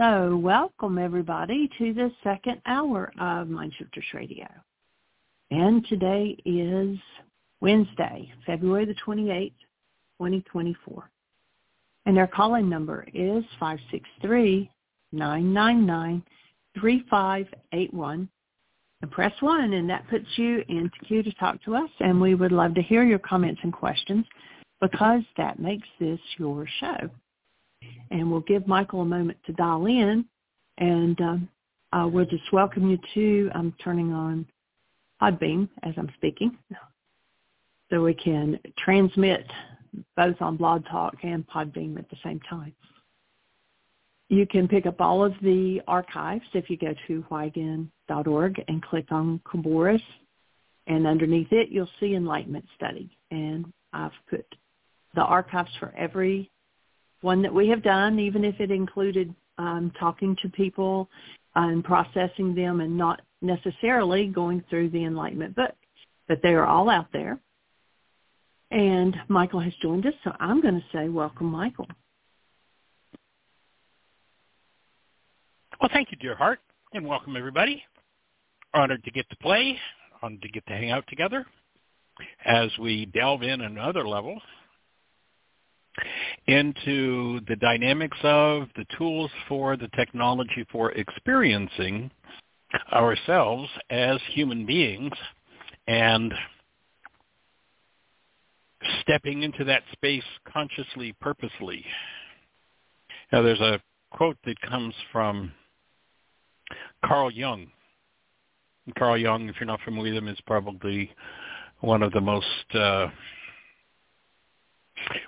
So welcome everybody to the second hour of Mindshifters Radio. And today is Wednesday, February the 28th, 2024. And our call-in number is 563-999-3581 and press 1, and that puts you into queue to talk to us. And we would love to hear your comments and questions because that makes this your show. And we'll give Michael a moment to dial in, and um, uh, we'll just welcome you to, I'm turning on Podbean as I'm speaking, so we can transmit both on Blog Talk and Podbean at the same time. You can pick up all of the archives if you go to whyagain.org and click on Kouboris. And underneath it, you'll see Enlightenment Study. And I've put the archives for every one that we have done, even if it included um, talking to people and processing them and not necessarily going through the Enlightenment book. But they are all out there. And Michael has joined us, so I'm going to say welcome, Michael. Well, thank you, dear heart. and welcome everybody. Honored to get to play, honored to get to hang out together as we delve in another level into the dynamics of the tools for the technology for experiencing ourselves as human beings and stepping into that space consciously, purposely. Now there's a quote that comes from Carl Jung. Carl Jung, if you're not familiar with him, is probably one of the most uh,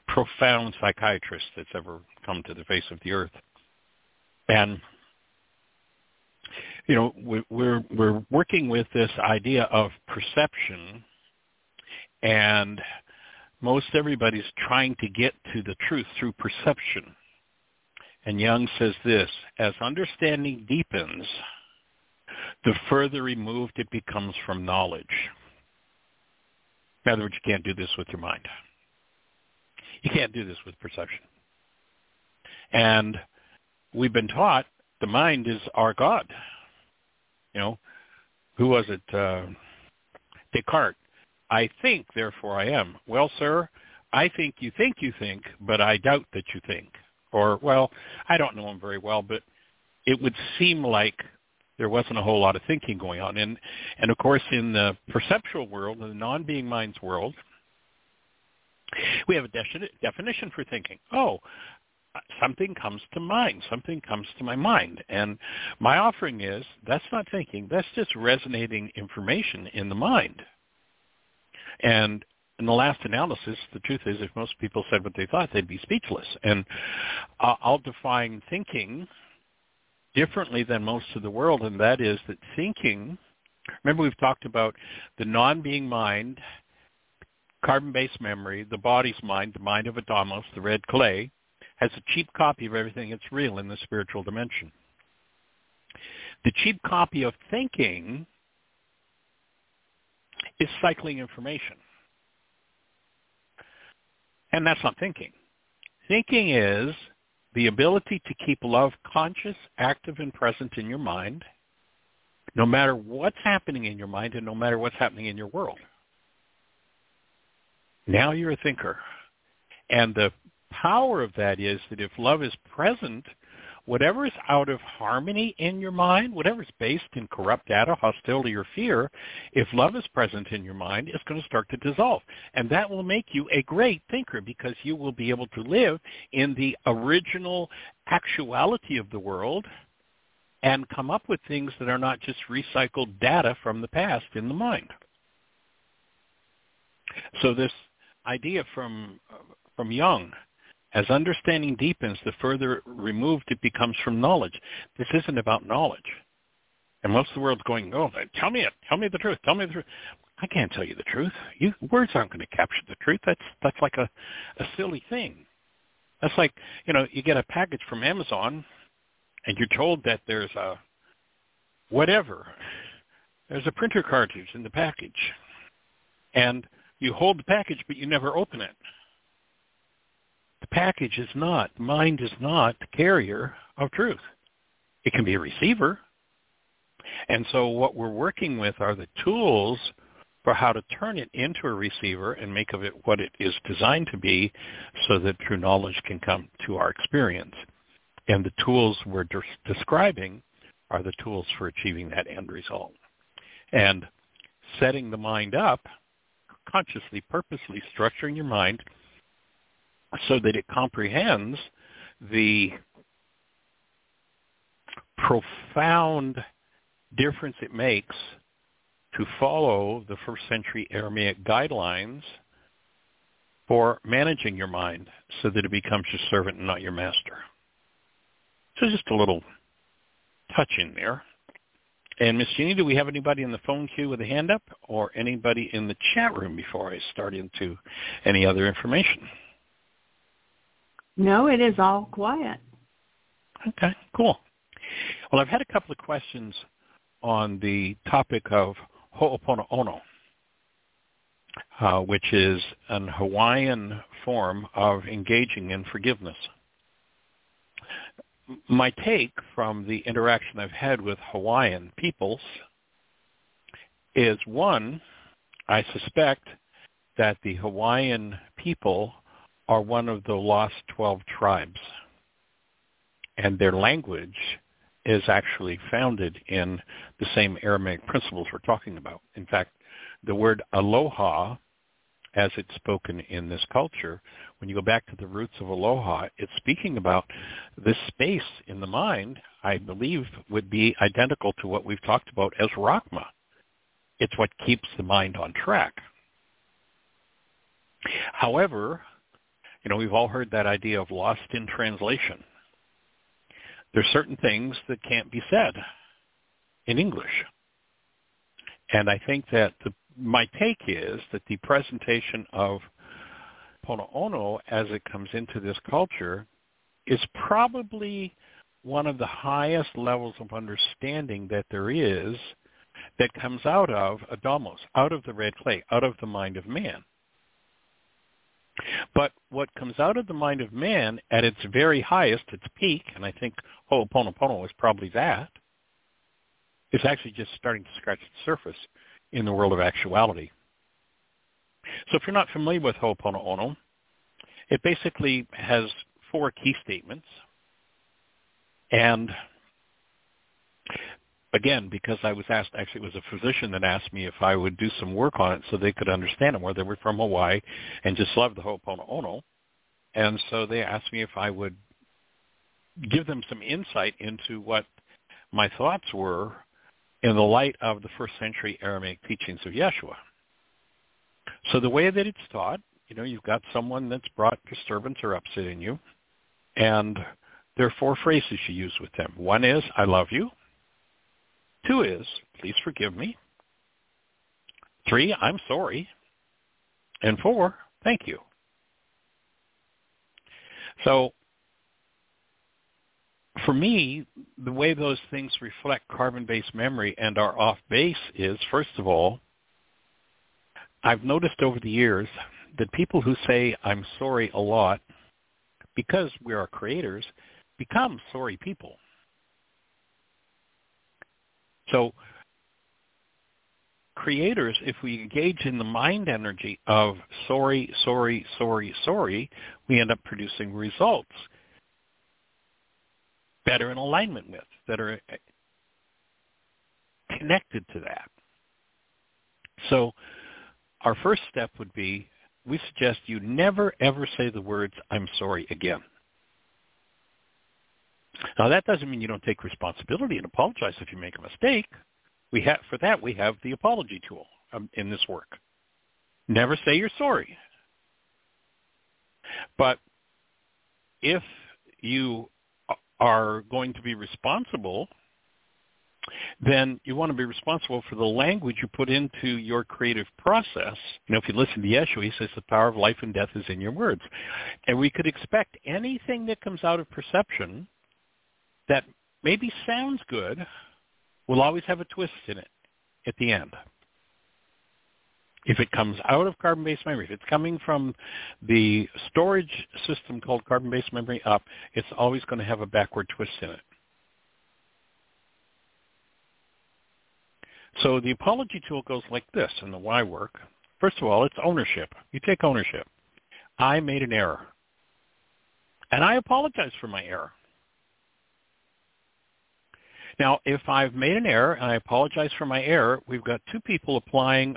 profound psychiatrist that's ever come to the face of the earth. And you know, we're we're working with this idea of perception, and most everybody's trying to get to the truth through perception. And Jung says this, as understanding deepens, the further removed it becomes from knowledge. In other words, you can't do this with your mind. You can't do this with perception. And we've been taught the mind is our God. You know, who was it? Uh, Descartes. I think, therefore I am. Well, sir, I think you think you think, but I doubt that you think. Or, well, I don't know him very well, but it would seem like there wasn't a whole lot of thinking going on. And, and of course, in the perceptual world, in the non-being mind's world, we have a de- definition for thinking. Oh, something comes to mind. Something comes to my mind. And my offering is that's not thinking. That's just resonating information in the mind. And in the last analysis, the truth is if most people said what they thought, they'd be speechless. And I'll define thinking differently than most of the world, and that is that thinking, remember we've talked about the non-being mind carbon-based memory, the body's mind, the mind of Adamos, the red clay, has a cheap copy of everything that's real in the spiritual dimension. The cheap copy of thinking is cycling information. And that's not thinking. Thinking is the ability to keep love conscious, active, and present in your mind, no matter what's happening in your mind and no matter what's happening in your world. Now you're a thinker. And the power of that is that if love is present, whatever is out of harmony in your mind, whatever is based in corrupt data, hostility, or fear, if love is present in your mind, it's going to start to dissolve. And that will make you a great thinker because you will be able to live in the original actuality of the world and come up with things that are not just recycled data from the past in the mind. So this idea from from Jung. As understanding deepens, the further removed it becomes from knowledge. This isn't about knowledge. And most of the world's going, oh, tell me it. Tell me the truth. Tell me the truth. I can't tell you the truth. You, words aren't going to capture the truth. That's, that's like a, a silly thing. That's like, you know, you get a package from Amazon and you're told that there's a whatever. There's a printer cartridge in the package. And you hold the package, but you never open it. The package is not, mind is not the carrier of truth. It can be a receiver. And so what we're working with are the tools for how to turn it into a receiver and make of it what it is designed to be so that true knowledge can come to our experience. And the tools we're de- describing are the tools for achieving that end result. And setting the mind up consciously, purposely structuring your mind so that it comprehends the profound difference it makes to follow the first century Aramaic guidelines for managing your mind so that it becomes your servant and not your master. So just a little touch in there. And Miss Jeanie, do we have anybody in the phone queue with a hand up or anybody in the chat room before I start into any other information? No, it is all quiet. Okay, cool. Well, I've had a couple of questions on the topic of Ho'oponopono, uh, which is an Hawaiian form of engaging in forgiveness. My take from the interaction I've had with Hawaiian peoples is one, I suspect that the Hawaiian people are one of the lost 12 tribes. And their language is actually founded in the same Aramaic principles we're talking about. In fact, the word aloha, as it's spoken in this culture, when you go back to the roots of aloha, it's speaking about this space in the mind, I believe, would be identical to what we've talked about as Rachma. It's what keeps the mind on track. However, you know, we've all heard that idea of lost in translation. There's certain things that can't be said in English. And I think that the, my take is that the presentation of Pono as it comes into this culture is probably one of the highest levels of understanding that there is that comes out of Adamos, out of the red clay, out of the mind of man. But what comes out of the mind of man at its very highest, its peak, and I think oh, Ho'oponopono is probably that, is actually just starting to scratch the surface in the world of actuality. So if you're not familiar with Ho'oponopono, it basically has four key statements. And again, because I was asked, actually it was a physician that asked me if I would do some work on it so they could understand it more. They were from Hawaii and just loved the Ho'oponopono. And so they asked me if I would give them some insight into what my thoughts were in the light of the first century Aramaic teachings of Yeshua. So the way that it's taught, you know, you've got someone that's brought disturbance or upset in you, and there are four phrases you use with them. One is, I love you. Two is, please forgive me. Three, I'm sorry. And four, thank you. So for me, the way those things reflect carbon-based memory and are off base is, first of all, I've noticed over the years that people who say I'm sorry a lot, because we are creators, become sorry people. So creators, if we engage in the mind energy of sorry, sorry, sorry, sorry, we end up producing results better in alignment with, that are connected to that. So our first step would be we suggest you never ever say the words, I'm sorry again. Now that doesn't mean you don't take responsibility and apologize if you make a mistake. We have for that we have the apology tool um, in this work. Never say you're sorry. But if you are going to be responsible, then you want to be responsible for the language you put into your creative process. You know, if you listen to Yeshua, he says the power of life and death is in your words. And we could expect anything that comes out of perception that maybe sounds good will always have a twist in it at the end. If it comes out of carbon-based memory, if it's coming from the storage system called carbon-based memory up, it's always going to have a backward twist in it. So the apology tool goes like this in the why work. First of all, it's ownership. You take ownership. I made an error. And I apologize for my error. Now, if I've made an error and I apologize for my error, we've got two people applying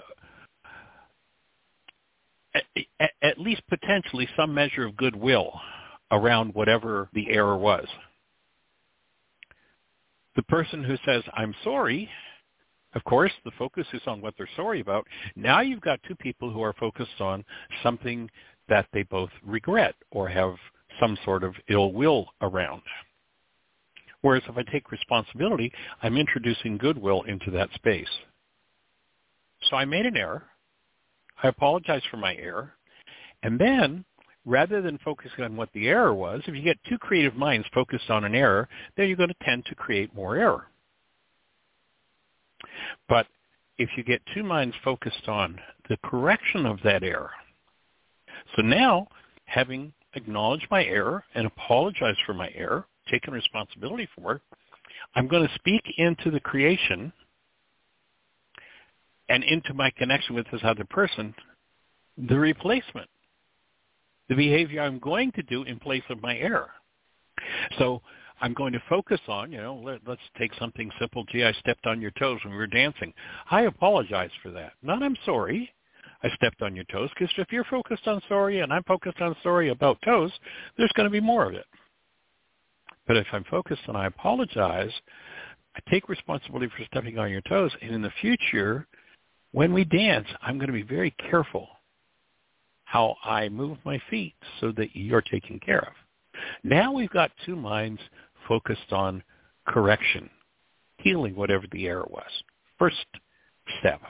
at, at least potentially some measure of goodwill around whatever the error was. The person who says, I'm sorry, of course, the focus is on what they're sorry about. Now you've got two people who are focused on something that they both regret or have some sort of ill will around. Whereas if I take responsibility, I'm introducing goodwill into that space. So I made an error. I apologize for my error. And then, rather than focusing on what the error was, if you get two creative minds focused on an error, then you're going to tend to create more error. But if you get two minds focused on the correction of that error, so now having acknowledged my error and apologized for my error, taken responsibility for, it, I'm going to speak into the creation and into my connection with this other person, the replacement, the behavior I'm going to do in place of my error. So I'm going to focus on, you know, let, us take something simple. Gee, I stepped on your toes when we were dancing. I apologize for that. Not I'm sorry. I stepped on your toes because if you're focused on sorry and I'm focused on sorry about toes, there's going to be more of it. But if I'm focused on I apologize, I take responsibility for stepping on your toes. And in the future, when we dance, I'm going to be very careful how I move my feet so that you're taken care of. Now we've got two minds focused on correction, healing whatever the error was. First step.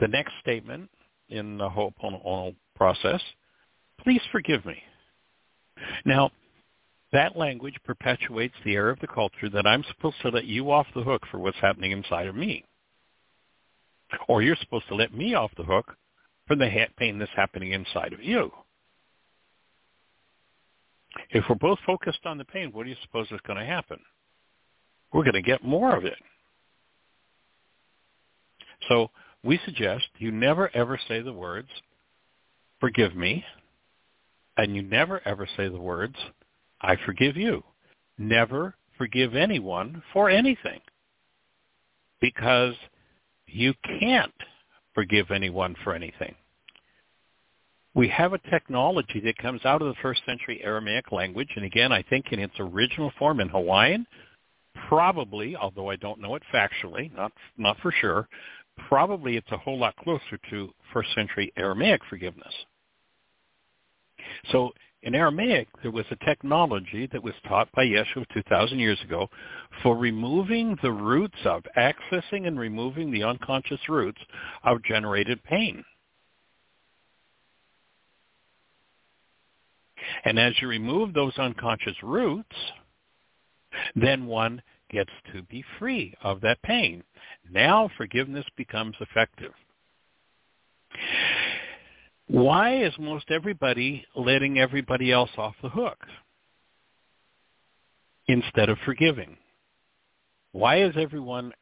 The next statement in the Ho'oponopono process, please forgive me. Now, that language perpetuates the error of the culture that I'm supposed to let you off the hook for what's happening inside of me. Or you're supposed to let me off the hook for the pain that's happening inside of you. If we're both focused on the pain, what do you suppose is going to happen? We're going to get more of it. So we suggest you never ever say the words, forgive me, and you never ever say the words, I forgive you. Never forgive anyone for anything because you can't forgive anyone for anything. We have a technology that comes out of the first century Aramaic language, and again, I think in its original form in Hawaiian, probably, although I don't know it factually, not not for sure, probably it's a whole lot closer to first century Aramaic forgiveness. So in Aramaic, there was a technology that was taught by Yeshua 2,000 years ago for removing the roots of, accessing and removing the unconscious roots of generated pain. And as you remove those unconscious roots, then one gets to be free of that pain. Now forgiveness becomes effective. Why is most everybody letting everybody else off the hook instead of forgiving? Why is everyone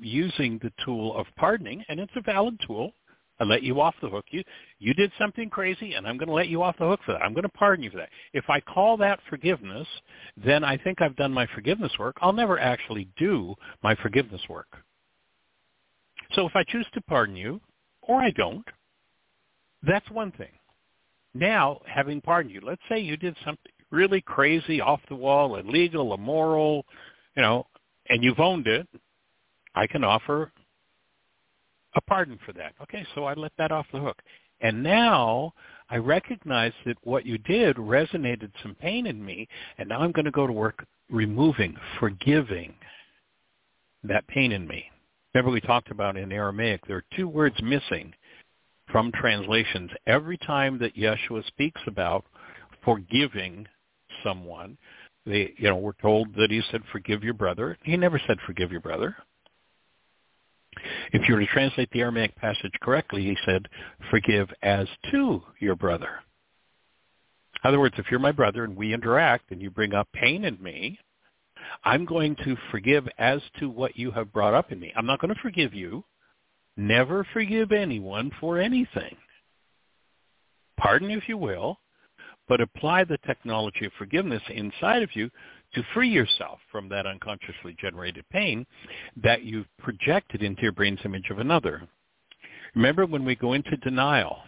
using the tool of pardoning? And it's a valid tool. I let you off the hook. You you did something crazy, and I'm going to let you off the hook for that. I'm going to pardon you for that. If I call that forgiveness, then I think I've done my forgiveness work. I'll never actually do my forgiveness work. So if I choose to pardon you, or I don't, that's one thing. Now, having pardoned you, let's say you did something really crazy, off the wall, illegal, immoral, you know, and you've owned it, I can offer a pardon for that. Okay, so I let that off the hook. And now I recognize that what you did resonated some pain in me, and now I'm going to go to work removing, forgiving that pain in me. Remember we talked about in Aramaic, there are two words missing from translations. Every time that Yeshua speaks about forgiving someone, they, you know, we're told that he said, forgive your brother. He never said, forgive your brother. If you were to translate the Aramaic passage correctly, he said, forgive as to your brother. In other words, if you're my brother and we interact and you bring up pain in me, I'm going to forgive as to what you have brought up in me. I'm not going to forgive you. Never forgive anyone for anything. Pardon if you will, but apply the technology of forgiveness inside of you to free yourself from that unconsciously generated pain that you've projected into your brain's image of another. Remember when we go into denial.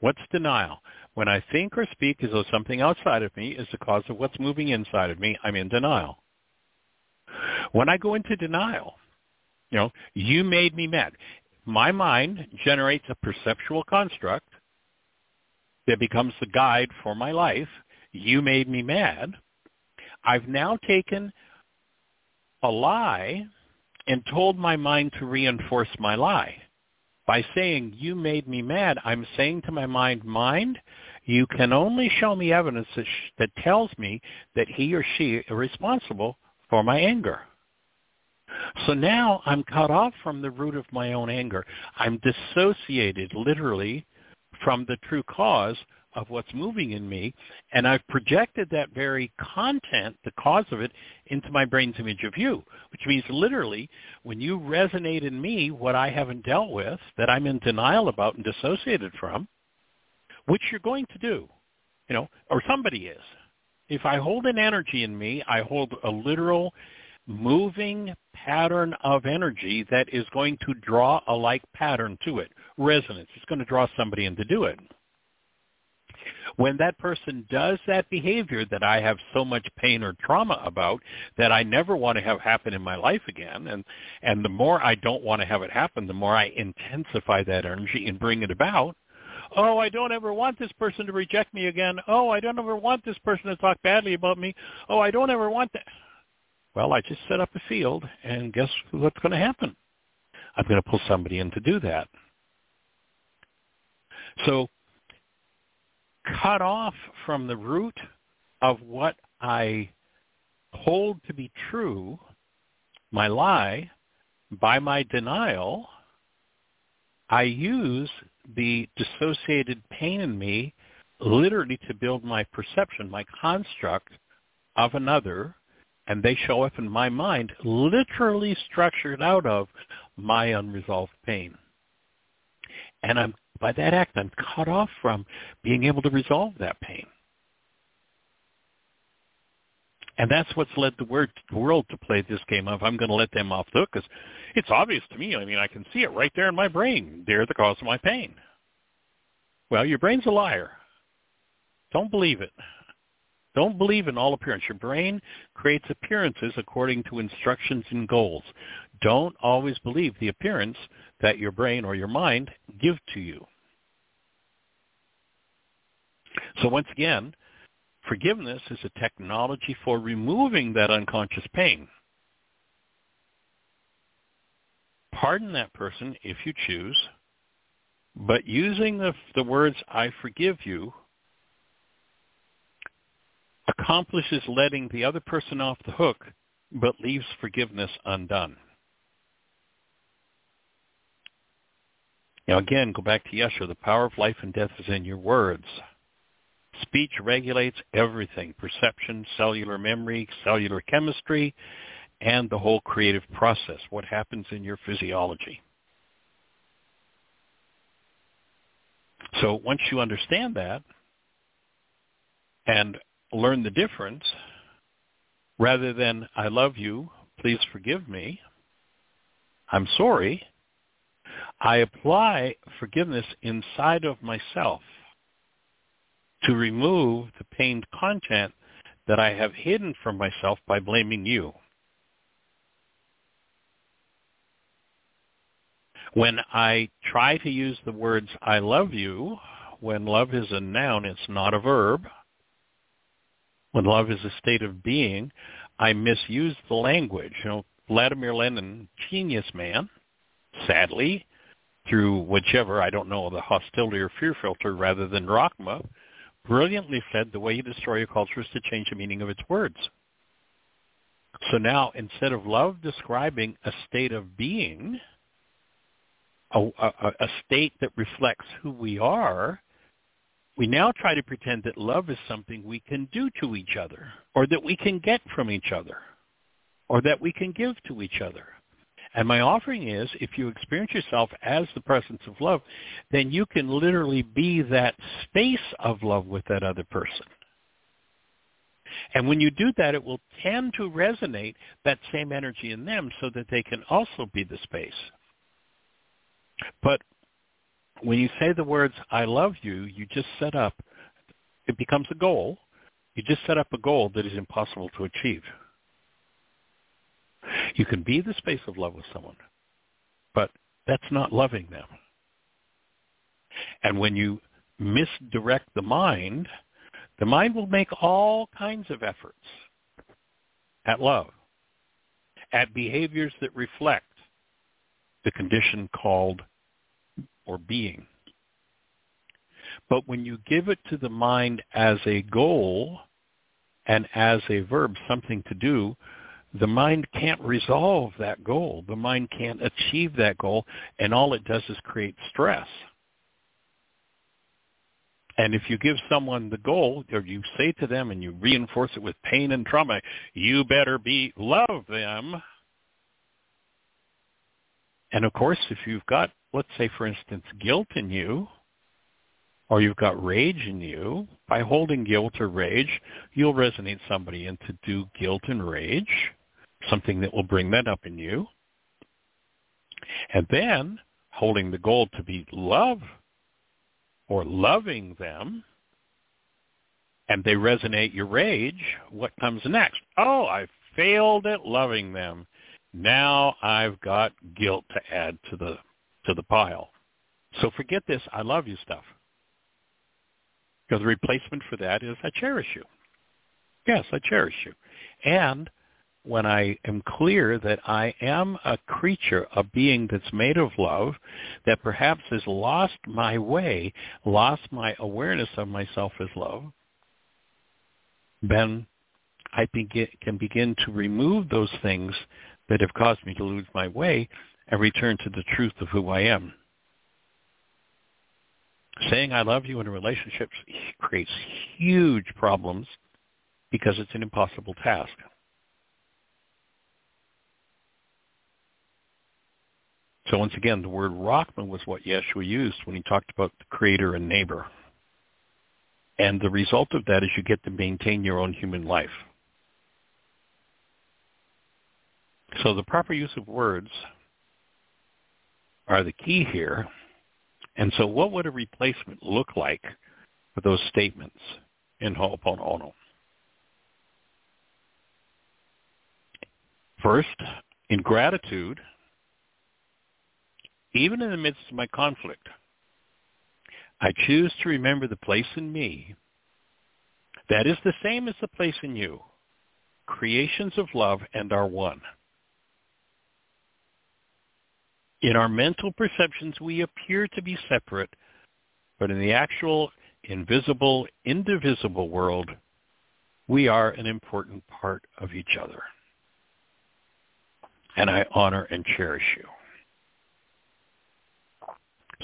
What's denial? When I think or speak as though something outside of me is the cause of what's moving inside of me, I'm in denial. When I go into denial, you know, you made me mad. My mind generates a perceptual construct that becomes the guide for my life. You made me mad. I've now taken a lie and told my mind to reinforce my lie. By saying, you made me mad, I'm saying to my mind, mind, you can only show me evidence that, sh- that tells me that he or she is responsible for my anger. So now I'm cut off from the root of my own anger. I'm dissociated literally from the true cause of what's moving in me, and I've projected that very content, the cause of it, into my brain's image of you, which means literally when you resonate in me what I haven't dealt with, that I'm in denial about and dissociated from, which you're going to do, you know, or somebody is. If I hold an energy in me, I hold a literal moving pattern of energy that is going to draw a like pattern to it. Resonance. It's going to draw somebody in to do it. When that person does that behavior that I have so much pain or trauma about that I never want to have happen in my life again, and, and the more I don't want to have it happen, the more I intensify that energy and bring it about, oh, I don't ever want this person to reject me again. Oh, I don't ever want this person to talk badly about me. Oh, I don't ever want that. Well, I just set up a field, and guess what's going to happen? I'm going to pull somebody in to do that. So cut off from the root of what I hold to be true, my lie, by my denial, I use the dissociated pain in me literally to build my perception, my construct of another, and they show up in my mind literally structured out of my unresolved pain. And I'm by that act I'm cut off from being able to resolve that pain. And that's what's led the world to play this game of I'm going to let them off the hook because it's obvious to me. I mean, I can see it right there in my brain. They're the cause of my pain. Well, your brain's a liar. Don't believe it. Don't believe in all appearance. Your brain creates appearances according to instructions and goals. Don't always believe the appearance that your brain or your mind give to you. So once again, forgiveness is a technology for removing that unconscious pain. Pardon that person if you choose, but using the, the words, I forgive you, accomplishes letting the other person off the hook, but leaves forgiveness undone. Now again, go back to Yeshua. The power of life and death is in your words. Speech regulates everything, perception, cellular memory, cellular chemistry, and the whole creative process, what happens in your physiology. So once you understand that and learn the difference, rather than I love you, please forgive me, I'm sorry, I apply forgiveness inside of myself to remove the pained content that I have hidden from myself by blaming you. When I try to use the words I love you, when love is a noun, it's not a verb. When love is a state of being, I misuse the language. You know, Vladimir Lenin, genius man, sadly, through whichever, I don't know, the hostility or fear filter rather than Rachma, brilliantly said the way you destroy a culture is to change the meaning of its words. So now, instead of love describing a state of being, a, a, a, state that reflects who we are, we now try to pretend that love is something we can do to each other, or that we can get from each other, or that we can give to each other. And my offering is, if you experience yourself as the presence of love, then you can literally be that space of love with that other person. And when you do that, it will tend to resonate that same energy in them so that they can also be the space. But when you say the words, I love you, you just set up, it becomes a goal. You just set up a goal that is impossible to achieve. You can be the space of love with someone, but that's not loving them. And when you misdirect the mind, the mind will make all kinds of efforts at love, at behaviors that reflect the condition called or being. But when you give it to the mind as a goal and as a verb, something to do, the mind can't resolve that goal. The mind can't achieve that goal, and all it does is create stress. And if you give someone the goal, or you say to them and you reinforce it with pain and trauma, you better be love them. And of course, if you've got, let's say, for instance, guilt in you, or you've got rage in you, by holding guilt or rage, you'll resonate somebody into do guilt and rage, something that will bring that up in you. And then holding the goal to be love or loving them, and they resonate your rage, what comes next? Oh, I failed at loving them. Now I've got guilt to add to the to the pile. So forget this I love you stuff. Because the replacement for that is I cherish you. Yes, I cherish you. And when I am clear that I am a creature, a being that's made of love, that perhaps has lost my way, lost my awareness of myself as love, then I can begin to remove those things that have caused me to lose my way and return to the truth of who I am. Saying I love you in a relationship creates huge problems because it's an impossible task. So once again, the word Rachman was what Yeshua used when he talked about the creator and neighbor. And the result of that is you get to maintain your own human life. So the proper use of words are the key here. And so what would a replacement look like for those statements in Ho'oponopono? First, in gratitude, even in the midst of my conflict, I choose to remember the place in me that is the same as the place in you, creations of love and are one. In our mental perceptions, we appear to be separate, but in the actual invisible, indivisible world, we are an important part of each other. And I honor and cherish you.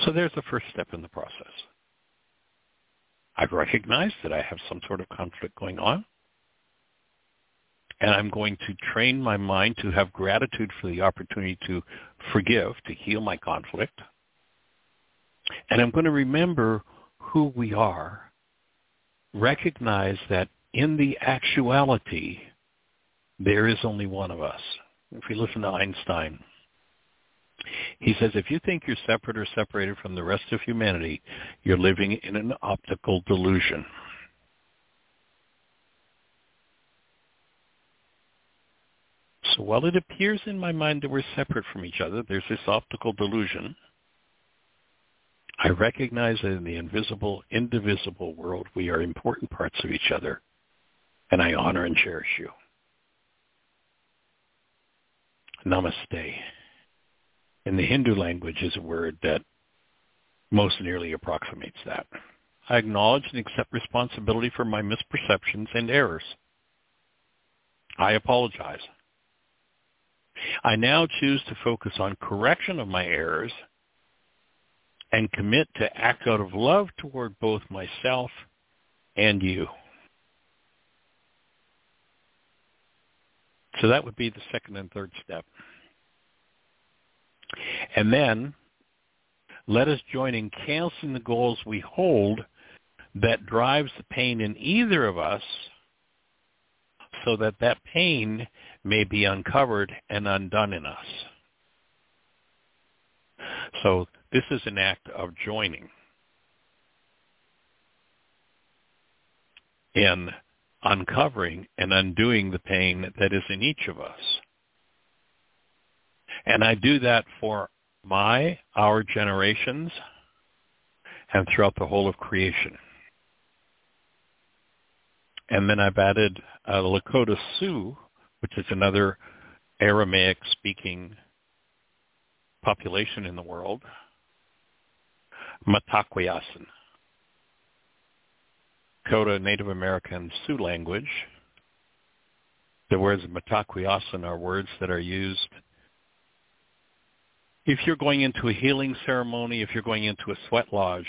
So there's the first step in the process. I've recognized that I have some sort of conflict going on. And I'm going to train my mind to have gratitude for the opportunity to forgive, to heal my conflict. And I'm going to remember who we are. Recognize that in the actuality, there is only one of us. If we listen to Einstein, he says, if you think you're separate or separated from the rest of humanity, you're living in an optical delusion. So while it appears in my mind that we're separate from each other, there's this optical delusion. I recognize that in the invisible, indivisible world, we are important parts of each other, and I honor and cherish you. Namaste in the Hindu language is a word that most nearly approximates that. I acknowledge and accept responsibility for my misperceptions and errors. I apologize. I now choose to focus on correction of my errors and commit to act out of love toward both myself and you. So that would be the second and third step. And then let us join in canceling the goals we hold that drives the pain in either of us so that that pain may be uncovered and undone in us. So this is an act of joining in uncovering and undoing the pain that is in each of us. And I do that for my, our generations, and throughout the whole of creation. And then I've added uh, Lakota Sioux, which is another Aramaic-speaking population in the world, Mitakuye Oyasin. Dakota Native American Sioux language. The words Mitakuye Oyasin are words that are used if you're going into a healing ceremony, if you're going into a sweat lodge,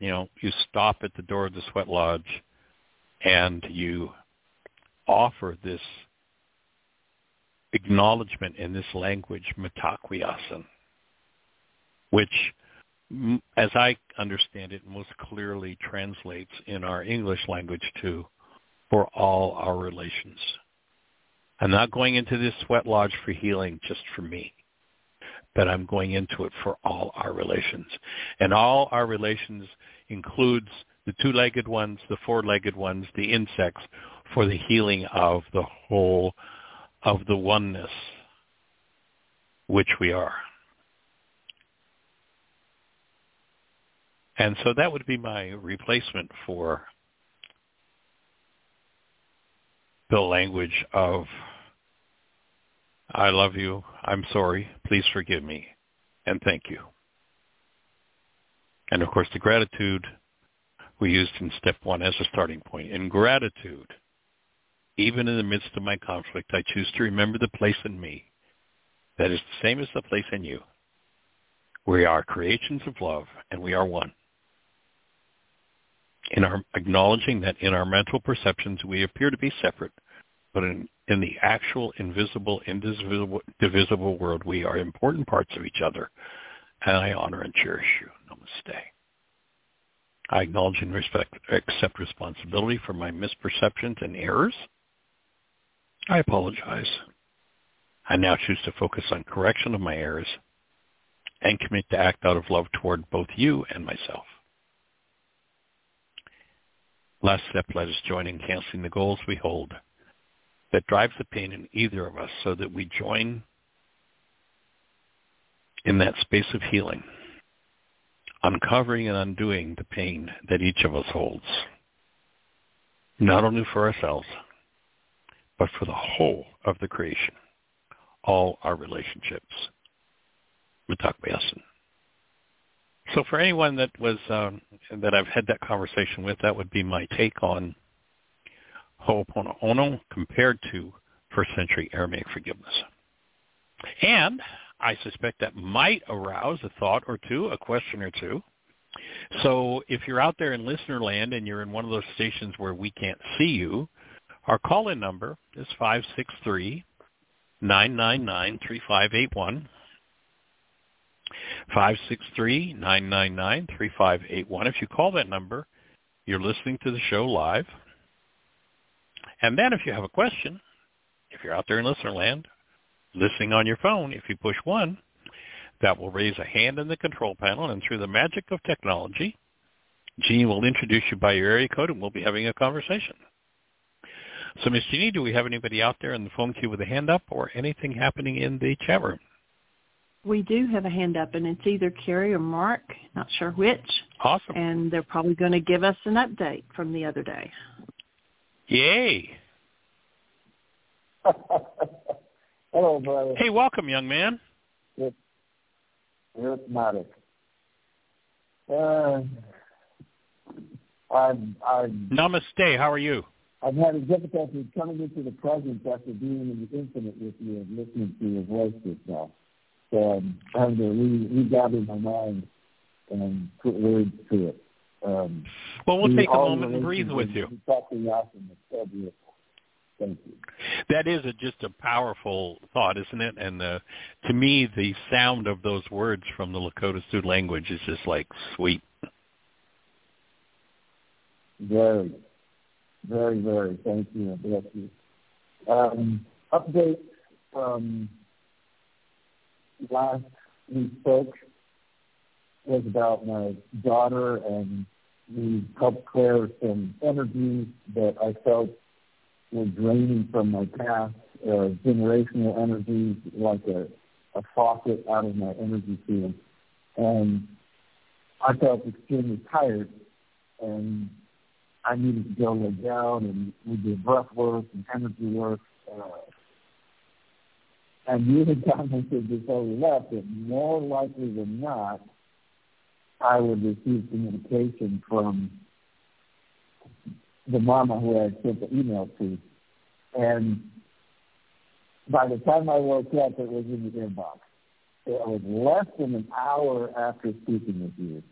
you know, you stop at the door of the sweat lodge and you offer this acknowledgement in this language, Mitakuye which, as I understand it, most clearly translates in our English language to for all our relations. I'm not going into this sweat lodge for healing just for me, but I'm going into it for all our relations. And all our relations includes the two-legged ones, the four-legged ones, the insects, for the healing of the whole of the oneness which we are. And so that would be my replacement for the language of I love you, I'm sorry, please forgive me, and thank you. And of course the gratitude we used in step one as a starting point. In gratitude, even in the midst of my conflict, I choose to remember the place in me that is the same as the place in you. We are creations of love, and we are one. In our acknowledging that in our mental perceptions we appear to be separate, but in, in the actual invisible, indivisible divisible world, we are important parts of each other, and I honor and cherish you. Namaste. I acknowledge and respect, accept responsibility for my misperceptions and errors. I apologize. I now choose to focus on correction of my errors and commit to act out of love toward both you and myself. Last step, let us join in canceling the goals we hold that drives the pain in either of us so that we join in that space of healing, uncovering and undoing the pain that each of us holds, not only for ourselves, but for the whole of the creation, all our relationships. Mitakuye So for anyone that was um, that I've had that conversation with, that would be my take on Ho'oponopono compared to first century Aramaic forgiveness. And I suspect that might arouse a thought or two, a question or two. So if you're out there in listener land and you're in one of those stations where we can't see you, our call-in number is 563 999 3581. 563-999-3581. If you call that number, you're listening to the show live. And then if you have a question, if you're out there in listener land, listening on your phone, if you push one, that will raise a hand in the control panel, and through the magic of technology, Gene will introduce you by your area code, and we'll be having a conversation. So, Ms. Jeanie, do we have anybody out there in the phone queue with a hand up or anything happening in the chat room? We do have a hand up, and it's either Carrie or Mark, not sure which. Awesome. And they're probably going to give us an update from the other day. Yay. Hello, brother. Hey, welcome, young man. It's rhythmatic. Uh, I, I, Namaste. How are you? I'm having difficulty coming into the presence after being in the infinite with you and listening to your voice just now. So I'm trying to re- regather my mind and put words to it. Um, well, we'll take a moment and breathe with you. Thank you. That is a, just a powerful thought, isn't it? And uh, to me, the sound of those words from the Lakota Sioux language is just like sweet. Very, very, very. Thank you. Bless you. Um, update from last we spoke was about my daughter and we helped clear some energies that I felt were draining from my past, uh, generational energies, like a, a faucet out of my energy field. And I felt extremely tired and I needed to go lay down and we did breath work and energy work. Uh, and you had commented before we left that more likely than not, I would receive communication from the mama who I sent the email to. And by the time I woke up, it was in the inbox. It was less than an hour after speaking with you.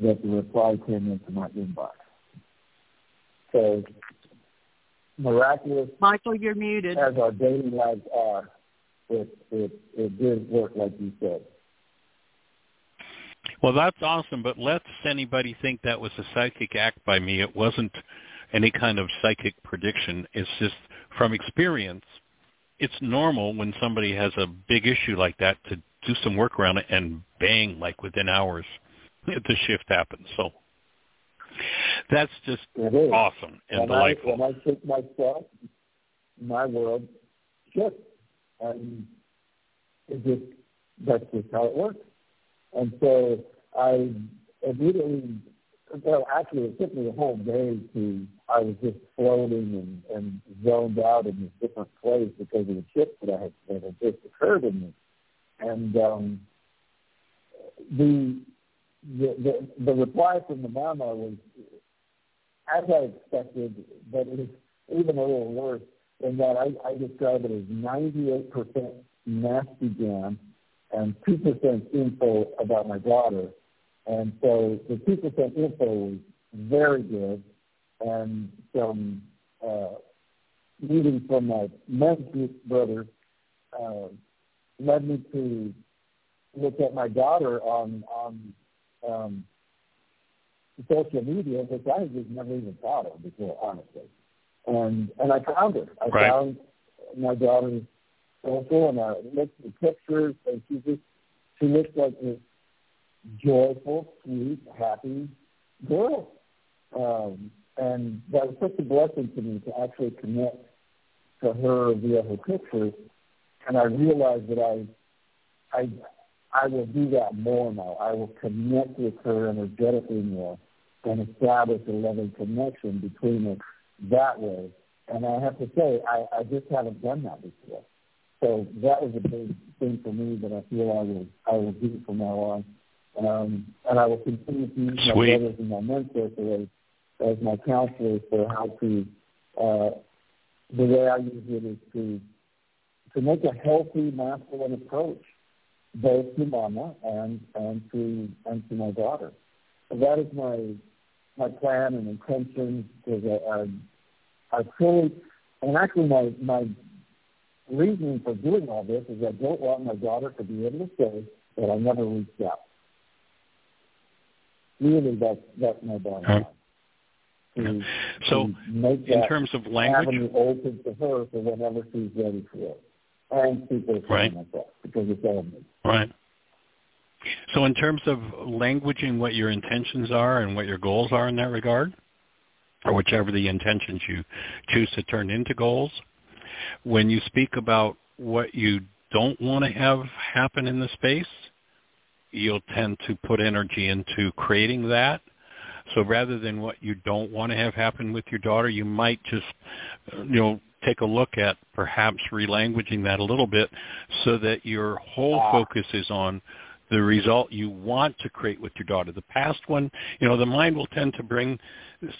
That the reply came into my inbox. So miraculous. Michael, you're muted. As our daily lives are, it it it did work like you said. Well, that's awesome, but lest anybody think that was a psychic act by me, it wasn't any kind of psychic prediction. It's just from experience. It's normal when somebody has a big issue like that to do some work around it and bang, like within hours, the shift happens. So that's just awesome and when delightful. I, when I took myself, my world shift, and it just that's just how it works. And so I immediately, well, actually, it took me a whole day to. I was just floating and, and zoned out in this different place because of the shift that I had that had just occurred in me, and um, the the, the the reply from the mama was as I expected, but it was even a little worse in that I, I describe it as 98% nasty jam and 2% info about my daughter. And so the 2% info was very good and some uh, meeting from my men's group brothers uh, led me to look at my daughter on on um, social media, which I just never even thought of before, honestly. And and I found her. I right. found my daughter's social, and I looked at the pictures, and she just she looks like this joyful, sweet, happy girl. Um, and that was such a blessing to me to actually connect to her via her pictures. And I realized that I, I, I will do that more now. I will connect with her energetically more and establish a loving connection between us that way. And I have to say, I, I just haven't done that before. So that was a big thing for me that I feel I will I will do from now on. Um, and I will continue to use Sweet. my brothers and my mentors as, as my counselors for how to uh, the way I use it is to to make a healthy masculine approach both to mama and and to and to my daughter. So that is my my plan and intention because um, I, I I fully and actually my my reasoning for doing all this is I don't want my daughter to be able to say that I never reached out. Really, that's that's my bottom line. To, So, to in terms of language, open to her for whenever she's ready for it, and people Right. myself because it's all me. right? So, in terms of languaging what your intentions are and what your goals are in that regard, or whichever the intentions you choose to turn into goals, when you speak about what you don't want to have happen in the space, you'll tend to put energy into creating that. So rather than what you don't want to have happen with your daughter, you might just, you know, take a look at perhaps relanguaging that a little bit so that your whole Ah. focus is on the result you want to create with your daughter. The past one, you know, the mind will tend to bring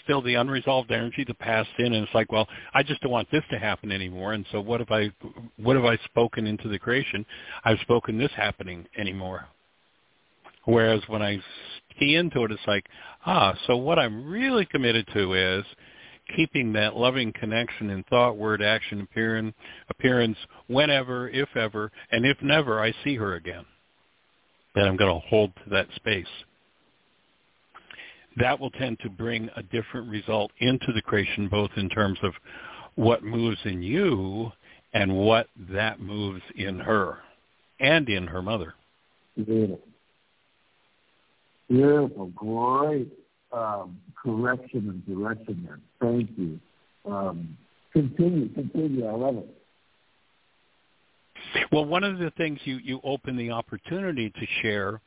still the unresolved energy, the past in, and it's like, well, I just don't want this to happen anymore. And so, what have I, what have I spoken into the creation? I've spoken this happening anymore. Whereas when I key into it, it's like, ah, so what I'm really committed to is keeping that loving connection in thought, word, action, appearance, appearance whenever, if ever, and if never, I see her again. then I'm going to hold to that space. That will tend to bring a different result into the creation, both in terms of what moves in you and what that moves in her and in her mother. Beautiful. Beautiful. Great um, correction and direction there. Thank you. Um, continue, continue. I love it. Well, one of the things you, you open the opportunity to share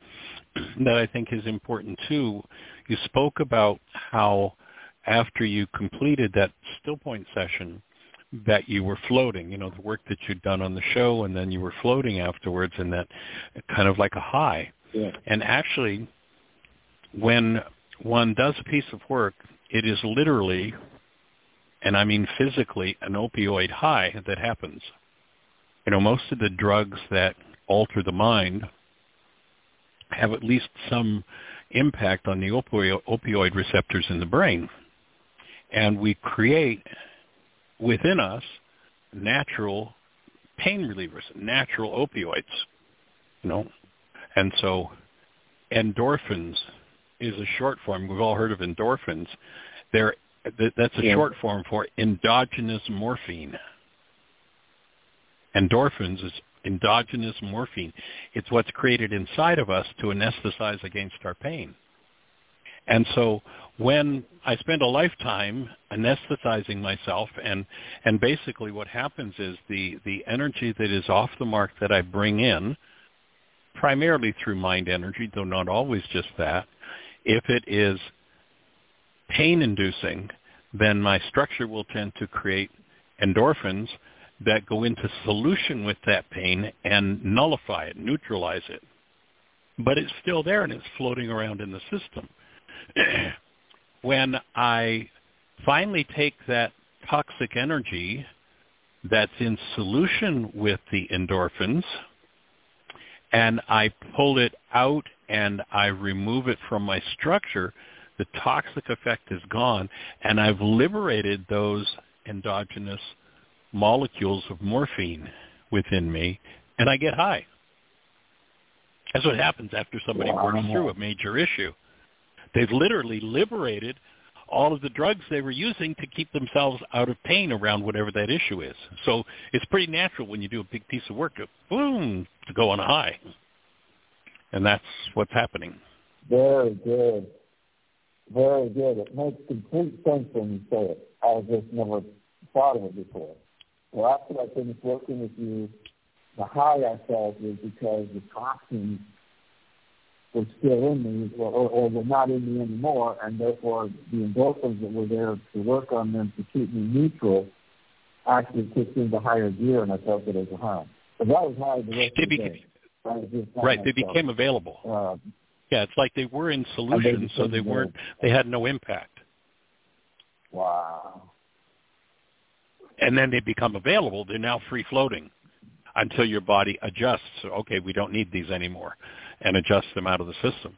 that I think is important too, you spoke about how after you completed that still point session that you were floating, you know, the work that you'd done on the show and then you were floating afterwards and that kind of like a high. Yeah. And actually, when one does a piece of work, it is literally, and I mean physically, an opioid high that happens. You know, most of the drugs that alter the mind have at least some impact on the opioid, opioid receptors in the brain. And we create within us natural pain relievers, natural opioids, you know. And so endorphins is a short form. We've all heard of endorphins. They're, that's a yeah. short form for endogenous morphine. Endorphins is endogenous morphine. It's what's created inside of us to anesthetize against our pain. And so when I spend a lifetime anesthetizing myself and and basically what happens is the the energy that is off the mark that I bring in primarily through mind energy though not always just that if it is pain inducing then my structure will tend to create endorphins that go into solution with that pain and nullify it, neutralize it. But it's still there and it's floating around in the system. when I finally take that toxic energy that's in solution with the endorphins and I pull it out and I remove it from my structure, the toxic effect is gone and I've liberated those endogenous molecules of morphine within me and I get high. That's what happens after somebody wow. works through a major issue. They've literally liberated all of the drugs they were using to keep themselves out of pain around whatever that issue is. So it's pretty natural when you do a big piece of work to boom to go on a high. And that's what's happening. Very good. Very good. It makes complete sense when you say it. I just never thought of it before. Well, after I finished working with you, the high I felt was because the toxins were still in me or, or, or were not in me anymore, and therefore the endorphins that were there to work on them to keep me neutral actually kicked into higher gear, and I felt it as a high. But that was high the rest of the day. Right, they became available. Uh, yeah, it's like they were in solution, so they weren't. They had no impact. Wow. And then they become available. They're now free floating until your body adjusts. Okay, we don't need these anymore and adjust them out of the system.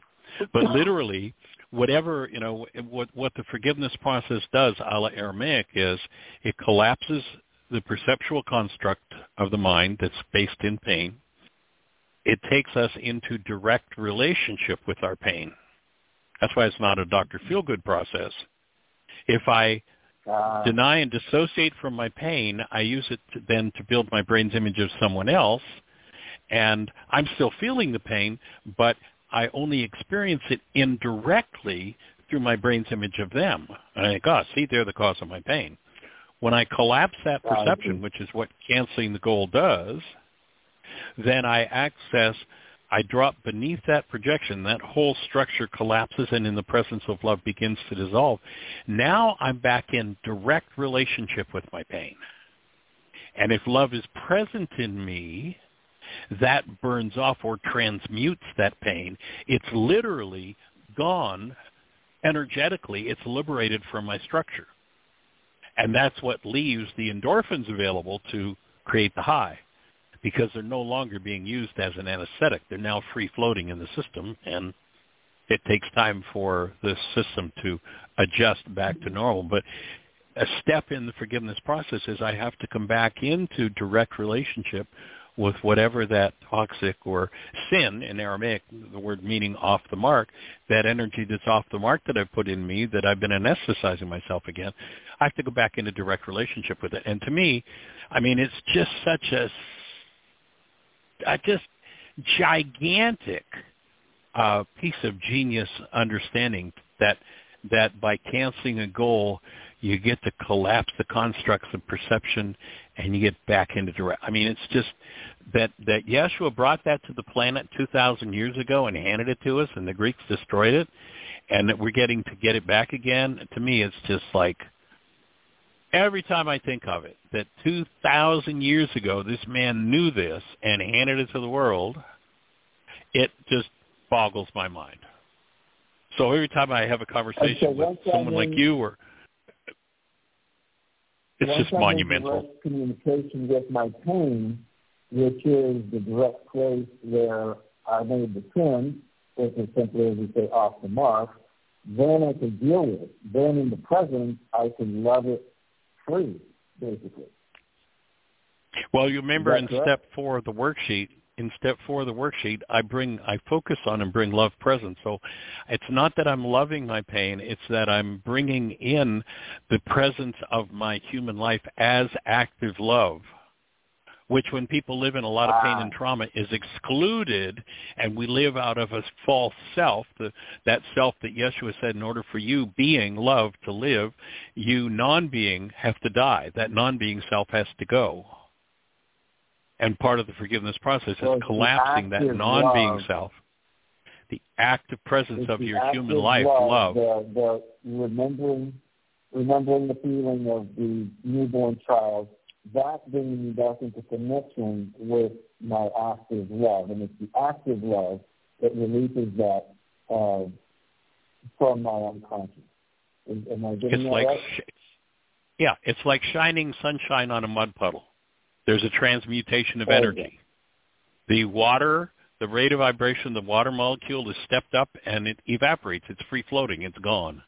But literally, whatever you know, what what the forgiveness process does, a la Aramaic, is it collapses the perceptual construct of the mind that's based in pain. It takes us into direct relationship with our pain. That's why it's not a Dr. Feelgood process. If I uh, deny and dissociate from my pain, I use it to, then to build my brain's image of someone else and I'm still feeling the pain, but I only experience it indirectly through my brain's image of them. And I think, oh, see, they're the cause of my pain. When I collapse that perception, which is what canceling the goal does, then I access, I drop beneath that projection. That whole structure collapses and in the presence of love begins to dissolve. Now I'm back in direct relationship with my pain. And if love is present in me, that burns off or transmutes that pain. It's literally gone energetically. It's liberated from my structure. And that's what leaves the endorphins available to create the high because they're no longer being used as an anesthetic. They're now free floating in the system and it takes time for the system to adjust back to normal. But a step in the forgiveness process is I have to come back into direct relationship with whatever that toxic or sin in Aramaic, the word meaning off the mark, that energy that's off the mark that I've put in me that I've been anesthetizing myself again, I have to go back into direct relationship with it. And to me, I mean, it's just such a, a just gigantic uh, piece of genius understanding that that by canceling a goal, you get to collapse the constructs of perception and you get back into direct. I mean, it's just that that Yeshua brought that to the planet 2,000 years ago and handed it to us, and the Greeks destroyed it, and that we're getting to get it back again. To me, it's just like every time I think of it, that 2,000 years ago, this man knew this and handed it to the world. It just boggles my mind. So every time I have a conversation with someone like you or it's just monumental. communication with my pain, which is the direct place where I made the sin, which it's simply as we say off the mark, then I can deal with it. Then in the present, I can love it free, basically. Well, you remember in correct? step four of the worksheet, in step four of the worksheet, I bring, I focus on and bring love present. So it's not that I'm loving my pain, it's that I'm bringing in the presence of my human life as active love which when people live in a lot of pain and ah. trauma is excluded and we live out of a false self, the, that self that Yeshua said in order for you being love to live, you non-being have to die. That non-being self has to go. And part of the forgiveness process so is collapsing that non-being love. self. The active presence of your human life, love. The, the remembering, remembering the feeling of the newborn child that bringing me back into connection with my active love. And it's the active love that releases that uh, from my unconscious. Am I getting it's like, right? Yeah, it's like shining sunshine on a mud puddle. There's a transmutation of energy. The water, the rate of vibration, the water molecule is stepped up and it evaporates. It's free floating. It's gone.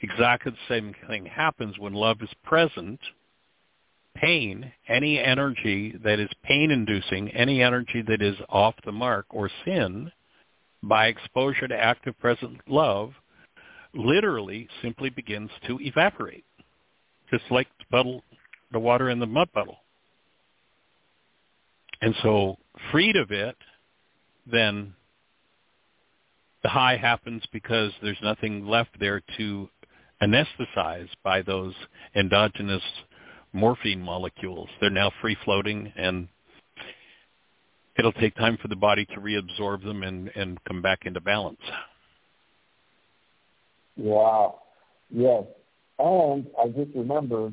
Exactly the same thing happens when love is present – pain, any energy that is pain-inducing, any energy that is off the mark or sin, by exposure to active present love, literally simply begins to evaporate, just like the, puddle, the water in the mud puddle. And so freed of it, then the high happens because there's nothing left there to anesthetize by those endogenous morphine molecules. They're now free floating and it'll take time for the body to reabsorb them and, and come back into balance. Wow. Yes. And I just remember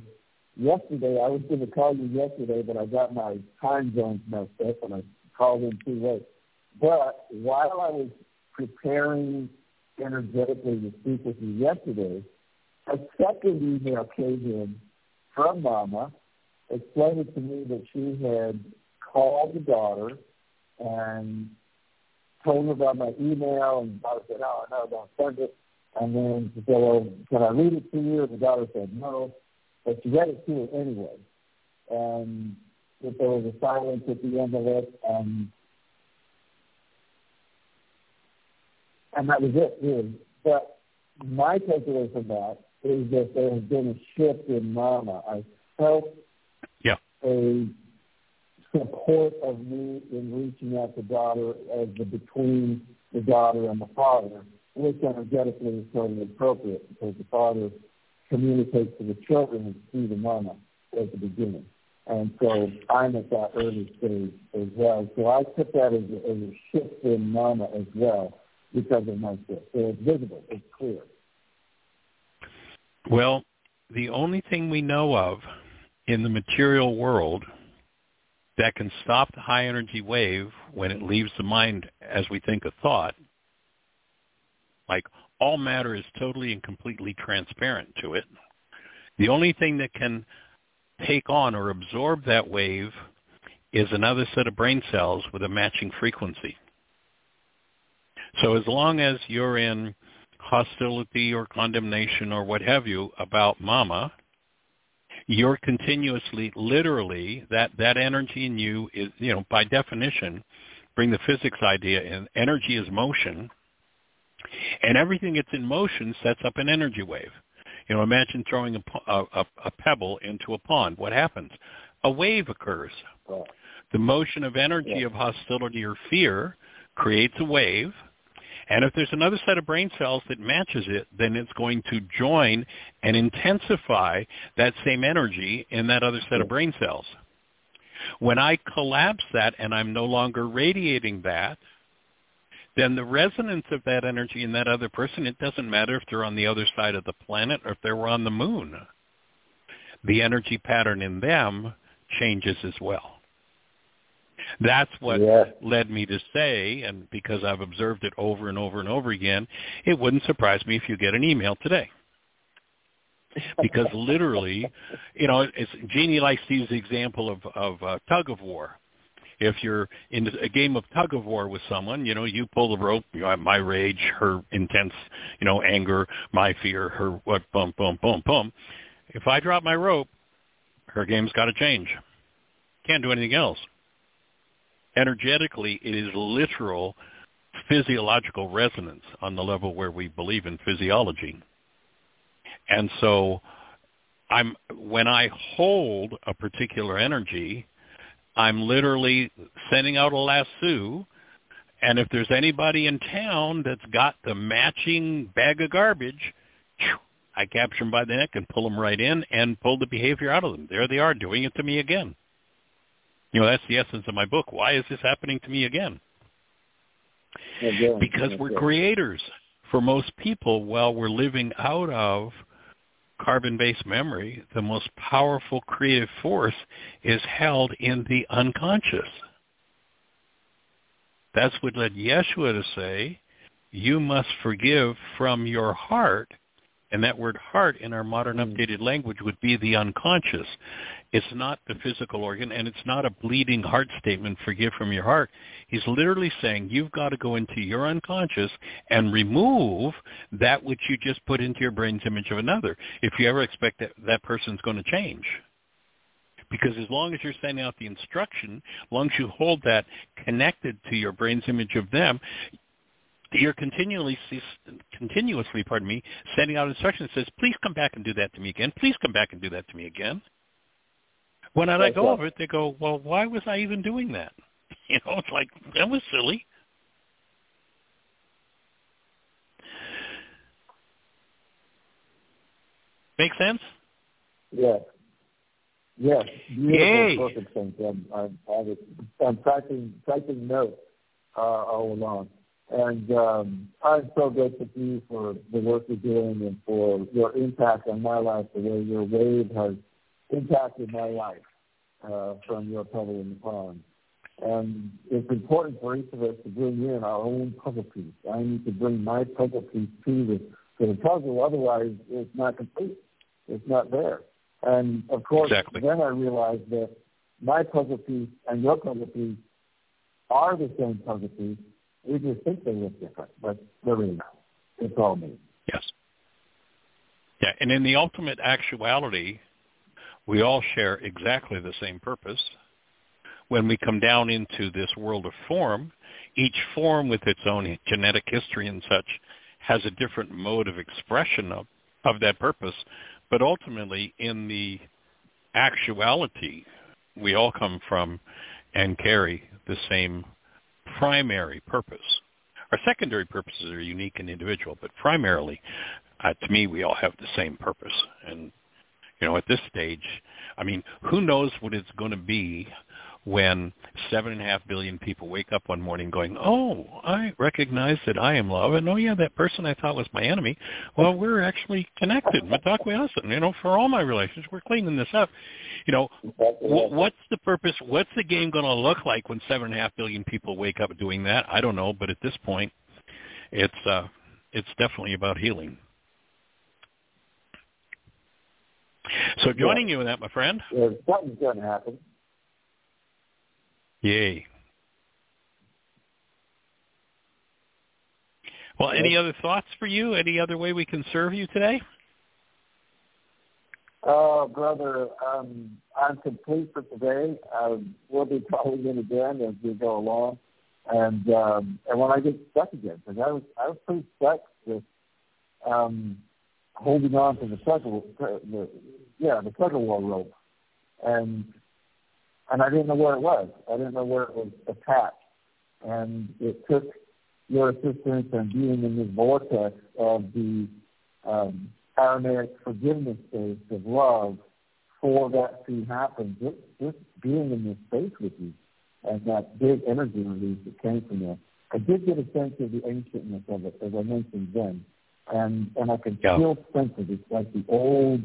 yesterday, I was going to call you yesterday, but I got my time zones messed up and I called in too late. But while I was preparing energetically to speak with you yesterday, a second email came in from Mama explained to me that she had called the daughter and told her about my email, and the daughter said, "Oh no, don't send it." And then she said, "Well, can I read it to you?" And the daughter said, "No," but she read it to her anyway. And that there was a silence at the end of it, and and that was it, really. But my takeaway from that is that there has been a shift in Mama. I felt yeah. a support of me in reaching out to daughter as the between the daughter and the father, which energetically is totally appropriate because the father communicates to the children through the mama at the beginning. And so I'm at that early stage as well. So I took that as a, as a shift in mama as well because of my shift. So it's visible, it's clear. Well, the only thing we know of in the material world that can stop the high energy wave when it leaves the mind as we think a thought, like all matter is totally and completely transparent to it. The only thing that can take on or absorb that wave is another set of brain cells with a matching frequency. So as long as you're in hostility or condemnation or what have you about mama, you're continuously, literally, that, that energy in you is, you know, by definition, bring the physics idea in, energy is motion, and everything that's in motion sets up an energy wave. You know, imagine throwing a, a, a pebble into a pond. What happens? A wave occurs. The motion of energy of hostility or fear creates a wave, and if there's another set of brain cells that matches it, then it's going to join and intensify that same energy in that other set of brain cells. When I collapse that and I'm no longer radiating that, then the resonance of that energy in that other person, it doesn't matter if they're on the other side of the planet or if they were on the moon. The energy pattern in them changes as well. That's what yeah. led me to say, and because I've observed it over and over and over again, it wouldn't surprise me if you get an email today. Because literally, you know, it's, Jeanie likes to use the example of, of uh, tug of war. if you're in a game of tug of war with someone, you know, you pull the rope, you know, my rage, her intense, you know, anger, my fear, her what, boom, boom, boom, boom. If I drop my rope, her game's got to change. Can't do anything else. Energetically, it is literal physiological resonance on the level where we believe in physiology. And so I'm when I hold a particular energy, I'm literally sending out a lasso and if there's anybody in town that's got the matching bag of garbage, I capture them by the neck and pull them right in and pull the behavior out of them. There they are doing it to me again. You know, that's the essence of my book. Why is this happening to me again? Again, because we're creators. For most people, while we're living out of carbon-based memory, the most powerful creative force is held in the unconscious. That's what led Yeshua to say, you must forgive from your heart and that word heart in our modern Hmm. updated language would be the unconscious. It's not the physical organ, and it's not a bleeding heart statement, forgive from your heart. He's literally saying you've got to go into your unconscious and remove that which you just put into your brain's image of another, if you ever expect that that person's going to change. Because as long as you're sending out the instruction, as long as you hold that connected to your brain's image of them, you're continually continuously pardon me sending out instructions that says please come back and do that to me again please come back and do that to me again when i let go of it they go well why was i even doing that? You know it's like that was silly. Make sense? Yes. Yes. Beautiful Yay. perfect sense i'm i'm I was, i'm typing typing notes uh all along. And um, I'm so grateful to you for the work you're doing and for your impact on my life, the way your wave has impacted my life uh, from your pebble in the pond. And it's important for each of us to bring in our own puzzle piece. I need to bring my puzzle piece to the to the puzzle, otherwise it's not complete. It's not there. And of course, exactly. then I realized that my puzzle piece and your puzzle piece are the same puzzle piece we just think they look different, but they're really not. It's all me. Yes. Yeah, and in the ultimate actuality, we all share exactly the same purpose. When we come down into this world of form, each form with its own genetic history and such has a different mode of expression of, of that purpose. But ultimately, in the actuality, we all come from and carry the same primary purpose. Our secondary purposes are unique and individual, but primarily, uh, to me, we all have the same purpose. And, you know, at this stage, I mean, who knows what it's going to be when seven and a half billion people wake up one morning going, oh, I recognize that I am love, and oh yeah, that person I thought was my enemy, well, we're actually connected. Mitakuye Oyasin, you know, for all my relations, we're cleaning this up. You know, what's the purpose? What's the game going to look like when seven and a half billion people wake up doing that? I don't know, but at this point, it's uh, it's definitely about healing. So joining yeah. you in that, my friend. Yeah, something's going to happen. Yay. Well, any other thoughts for you? Any other way we can serve you today? Oh, uh, brother, um, I'm complete for today. We'll be calling in again as we go along, and um, and when I get stuck again, because I was I was pretty stuck with um, holding on to the tug the yeah the tug of war rope, and and I didn't know where it was. I didn't know where it was attached. And it took your assistance and being in this vortex of the um, Aramaic forgiveness space of love for that to happen. Just, just being in this space with you and that big energy release that came from there. I did get a sense of the ancientness of it, as I mentioned then. And and I can yeah. still sense it. It's like the old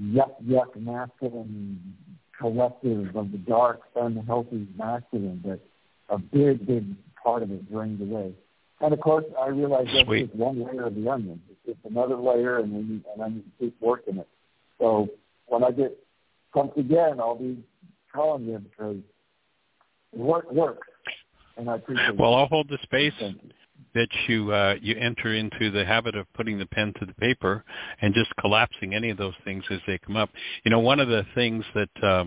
yuck yuck masculine collective of the dark, unhealthy masculine that a big, big part of it drained away. And of course, I realize that's Sweet. just one layer of the onion. It's just another layer, and we need, and I need to keep working it. So when I get pumped again, I'll be calling you because work works, and I appreciate. Well, I'll hold the space that you uh, you enter into the habit of putting the pen to the paper and just collapsing any of those things as they come up. You know, one of the things that uh,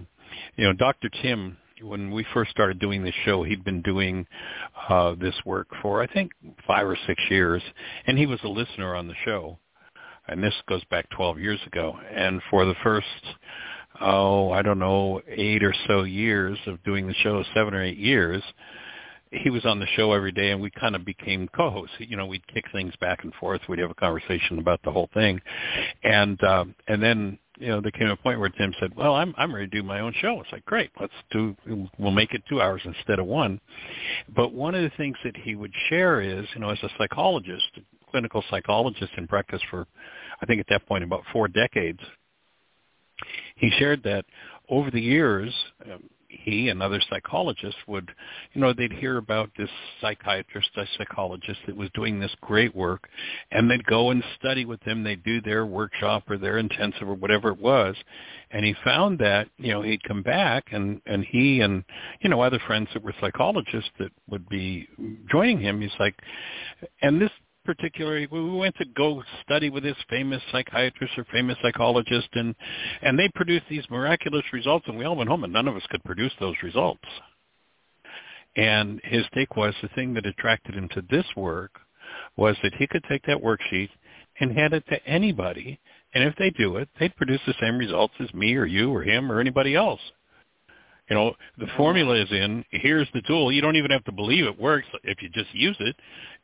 you know, Dr. Tim when we first started doing this show, he'd been doing uh, this work for I think five or six years, and he was a listener on the show. And this goes back 12 years ago. And for the first, oh, I don't know, eight or so years of doing the show, seven or eight years, he was on the show every day and we kind of became co-hosts. You know, we'd kick things back and forth. We'd have a conversation about the whole thing. And um and then, you know, there came a point where Tim said, "Well, I'm I'm ready to do my own show." It's like, "Great. Let's do we'll make it 2 hours instead of 1." But one of the things that he would share is, you know, as a psychologist, clinical psychologist in practice for I think at that point about 4 decades, he shared that over the years, um, he and other psychologists would, you know, they'd hear about this psychiatrist, a psychologist that was doing this great work, and they'd go and study with him. They'd do their workshop or their intensive or whatever it was, and he found that, you know, he'd come back and and he and you know other friends that were psychologists that would be joining him. He's like, and this particularly we went to go study with this famous psychiatrist or famous psychologist and and they produced these miraculous results and we all went home and none of us could produce those results. And his take was the thing that attracted him to this work was that he could take that worksheet and hand it to anybody and if they do it they'd produce the same results as me or you or him or anybody else you know, the formula is in. Here's the tool. You don't even have to believe it works. If you just use it,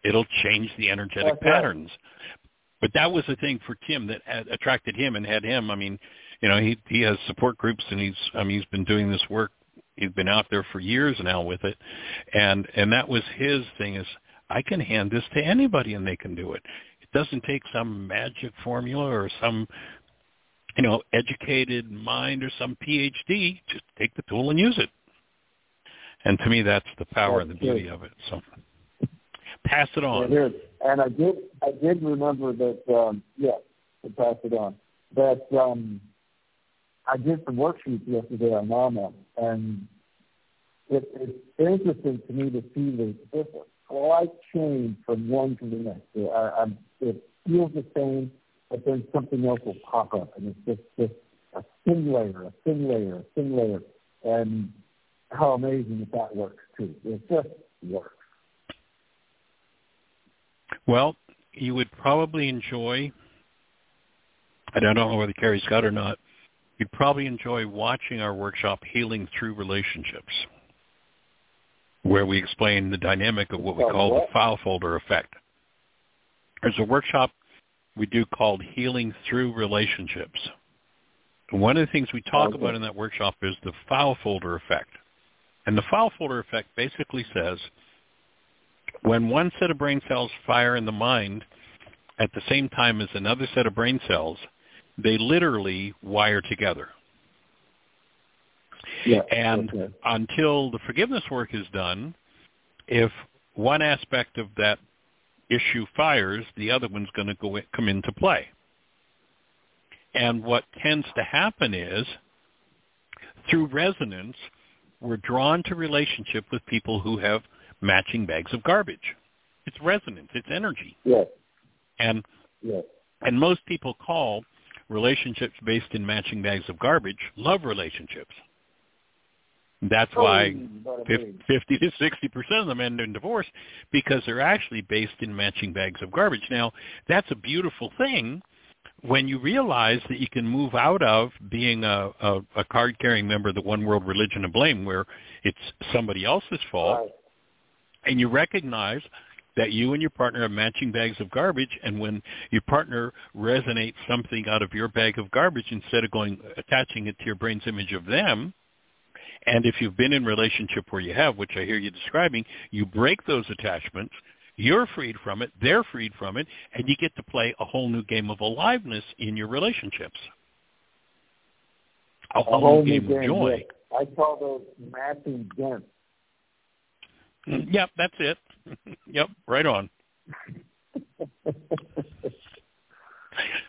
it'll change the energetic patterns. But that was the thing for Tim that attracted him and had him. I mean, you know, he he has support groups and he's I mean he's been doing this work. He's been out there for years now with it, and and that was his thing is I can hand this to anybody and they can do it. It doesn't take some magic formula or some you know, educated mind or some PhD, just take the tool and use it. And to me, that's the power that's and the beauty good. of it. So pass it on. Yeah, and I did, I did remember that, um, yeah, to pass it on, that um, I did some worksheets yesterday on Mama, and it, it's interesting to me to see the difference, slight change from one to the next. I, I, it feels the same but then something else will pop up, and it's just, just a thin layer, a thin layer, a thin layer, and how amazing that that works too. It just works. Well, you would probably enjoy, I don't know whether Carrie's got or not, you'd probably enjoy watching our workshop, Healing Through Relationships, where we explain the dynamic of what we call the file folder effect. There's a workshop we do called Healing Through Relationships. one of the things we talk okay. about in that workshop is the file folder effect. And the file folder effect basically says when one set of brain cells fire in the mind at the same time as another set of brain cells, they literally wire together. Yeah, and okay. until the forgiveness work is done, if one aspect of that issue fires, the other one's going to go in, come into play. And what tends to happen is, through resonance, we're drawn to relationship with people who have matching bags of garbage. It's resonance. It's energy. Yes. And yes. and most people call relationships based in matching bags of garbage love relationships. That's why 50 to 60 percent of them end in divorce because they're actually based in matching bags of garbage. Now, that's a beautiful thing when you realize that you can move out of being a, a, a card-carrying member of the one world religion of blame where it's somebody else's fault, right. and you recognize that you and your partner have matching bags of garbage and when your partner resonates something out of your bag of garbage instead of going attaching it to your brain's image of them and if you've been in relationship where you have, which I hear you describing, you break those attachments, you're freed from it, they're freed from it, and you get to play a whole new game of aliveness in your relationships. A, a whole, new game, of joy. I call those matching dents. Mm, yep, that's it. yep, right on.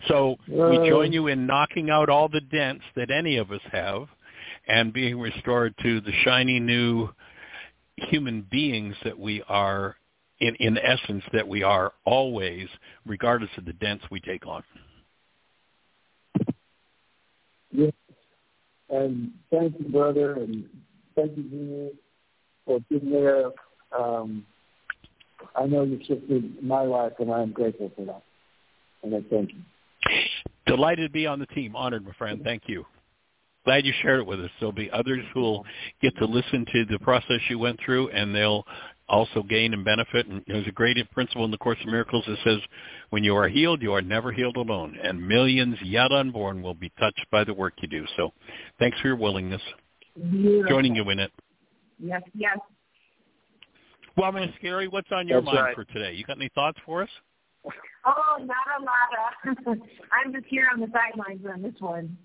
so we join you in knocking out all the dents that any of us have and being restored to the shiny new human beings that we are, in, in essence, that we are always, regardless of the dents we take on. Yes. And thank you, brother, and thank you, Jeanie, for being there. Um, I know you shifted my life, and I'm grateful for that. And I thank you. Delighted to be on the team. Honored, my friend. Thank you. Glad you shared it with us. There'll be others who will get to listen to the process you went through, and they'll also gain and benefit. And there's a great principle in the Course of Miracles that says, when you are healed, you are never healed alone, and millions yet unborn will be touched by the work you do. So thanks for your willingness. Beautiful. Joining you in it. Yes, yes. Well, Miss Carrie, what's on your That's mind right. for today? You got any thoughts for us? Oh, not a lot of. I'm just here on the sidelines on this one.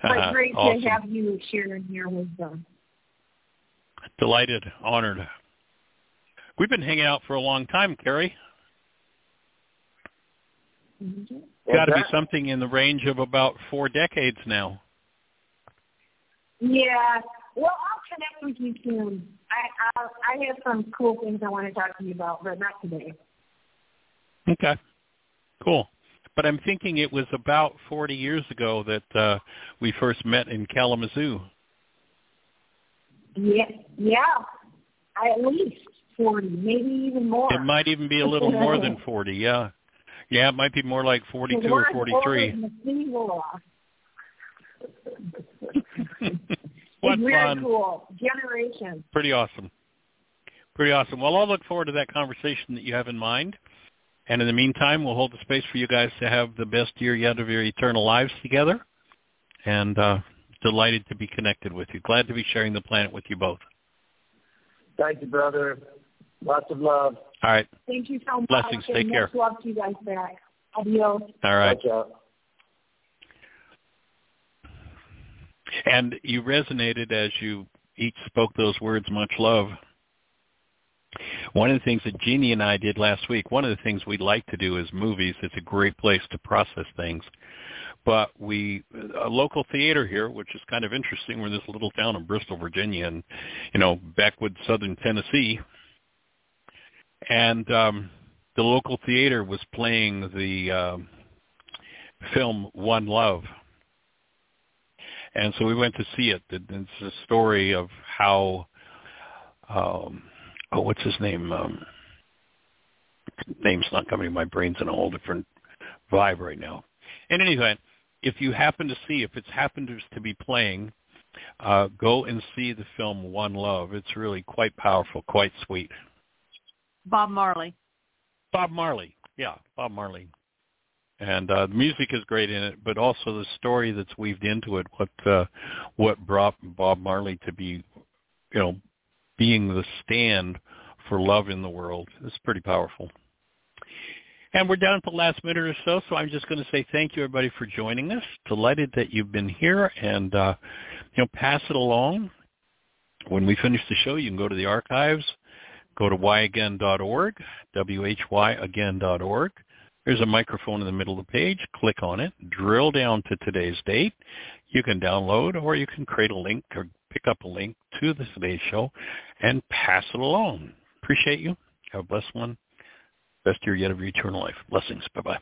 But great awesome. to have you sharing your wisdom. Delighted, honored. We've been hanging out for a long time, Carrie. Mm-hmm. Got to be something in the range of about four decades now. Yeah. Well, I'll connect with you soon. I I'll, I have some cool things I want to talk to you about, but not today. Okay, cool. But I'm thinking it was about 40 years ago that uh, we first met in Kalamazoo. Yeah. Yeah. At least forty, maybe even more. It might even be a little more than 40. Yeah, yeah, it might be more like 42 or 43. what it's very fun! cool. Generations. Pretty awesome. Pretty awesome. Well, I'll look forward to that conversation that you have in mind. And in the meantime, we'll hold the space for you guys to have the best year yet of your eternal lives together. And uh, delighted to be connected with you. Glad to be sharing the planet with you both. Thank you, brother. Lots of love. All right. Thank you so much. Blessings. and Take much care. love to you guys back. Adios. All right. Watch. And you resonated as you each spoke those words, much love. One of the things that Jeanie and I did last week, one of the things we like to do is movies. It's a great place to process things. But we, a local theater here, which is kind of interesting. We're in this little town in Bristol, Virginia, and you know, backwoods southern Tennessee. And um, the local theater was playing the um, film One Love, and so we went to see. It- It's a story of how, um, oh, what's his name? Um, name's not coming to my brain's in a whole different vibe right now. In any event, if you happen to see, if it's happened to be playing, uh, go and see the film One Love. It's really quite powerful, quite sweet. Bob Marley. Bob Marley, yeah, Bob Marley. And uh, the music is great in it, but also the story that's weaved into it. What uh, what brought Bob Marley to be, you know, being the stand for love in the world is pretty powerful. And we're down to the last minute or so, so I'm just going to say thank you, everybody, for joining us. Delighted that you've been here, and uh, you know, pass it along. When we finish the show, you can go to the archives, go to whyagain.org, whyagain.org. There's a microphone in the middle of the page. Click on it. Drill down to today's date. You can download or you can create a link or pick up a link to the today's show and pass it along. Appreciate you. Have a blessed one. Best year yet of your eternal life. Blessings. Bye-bye.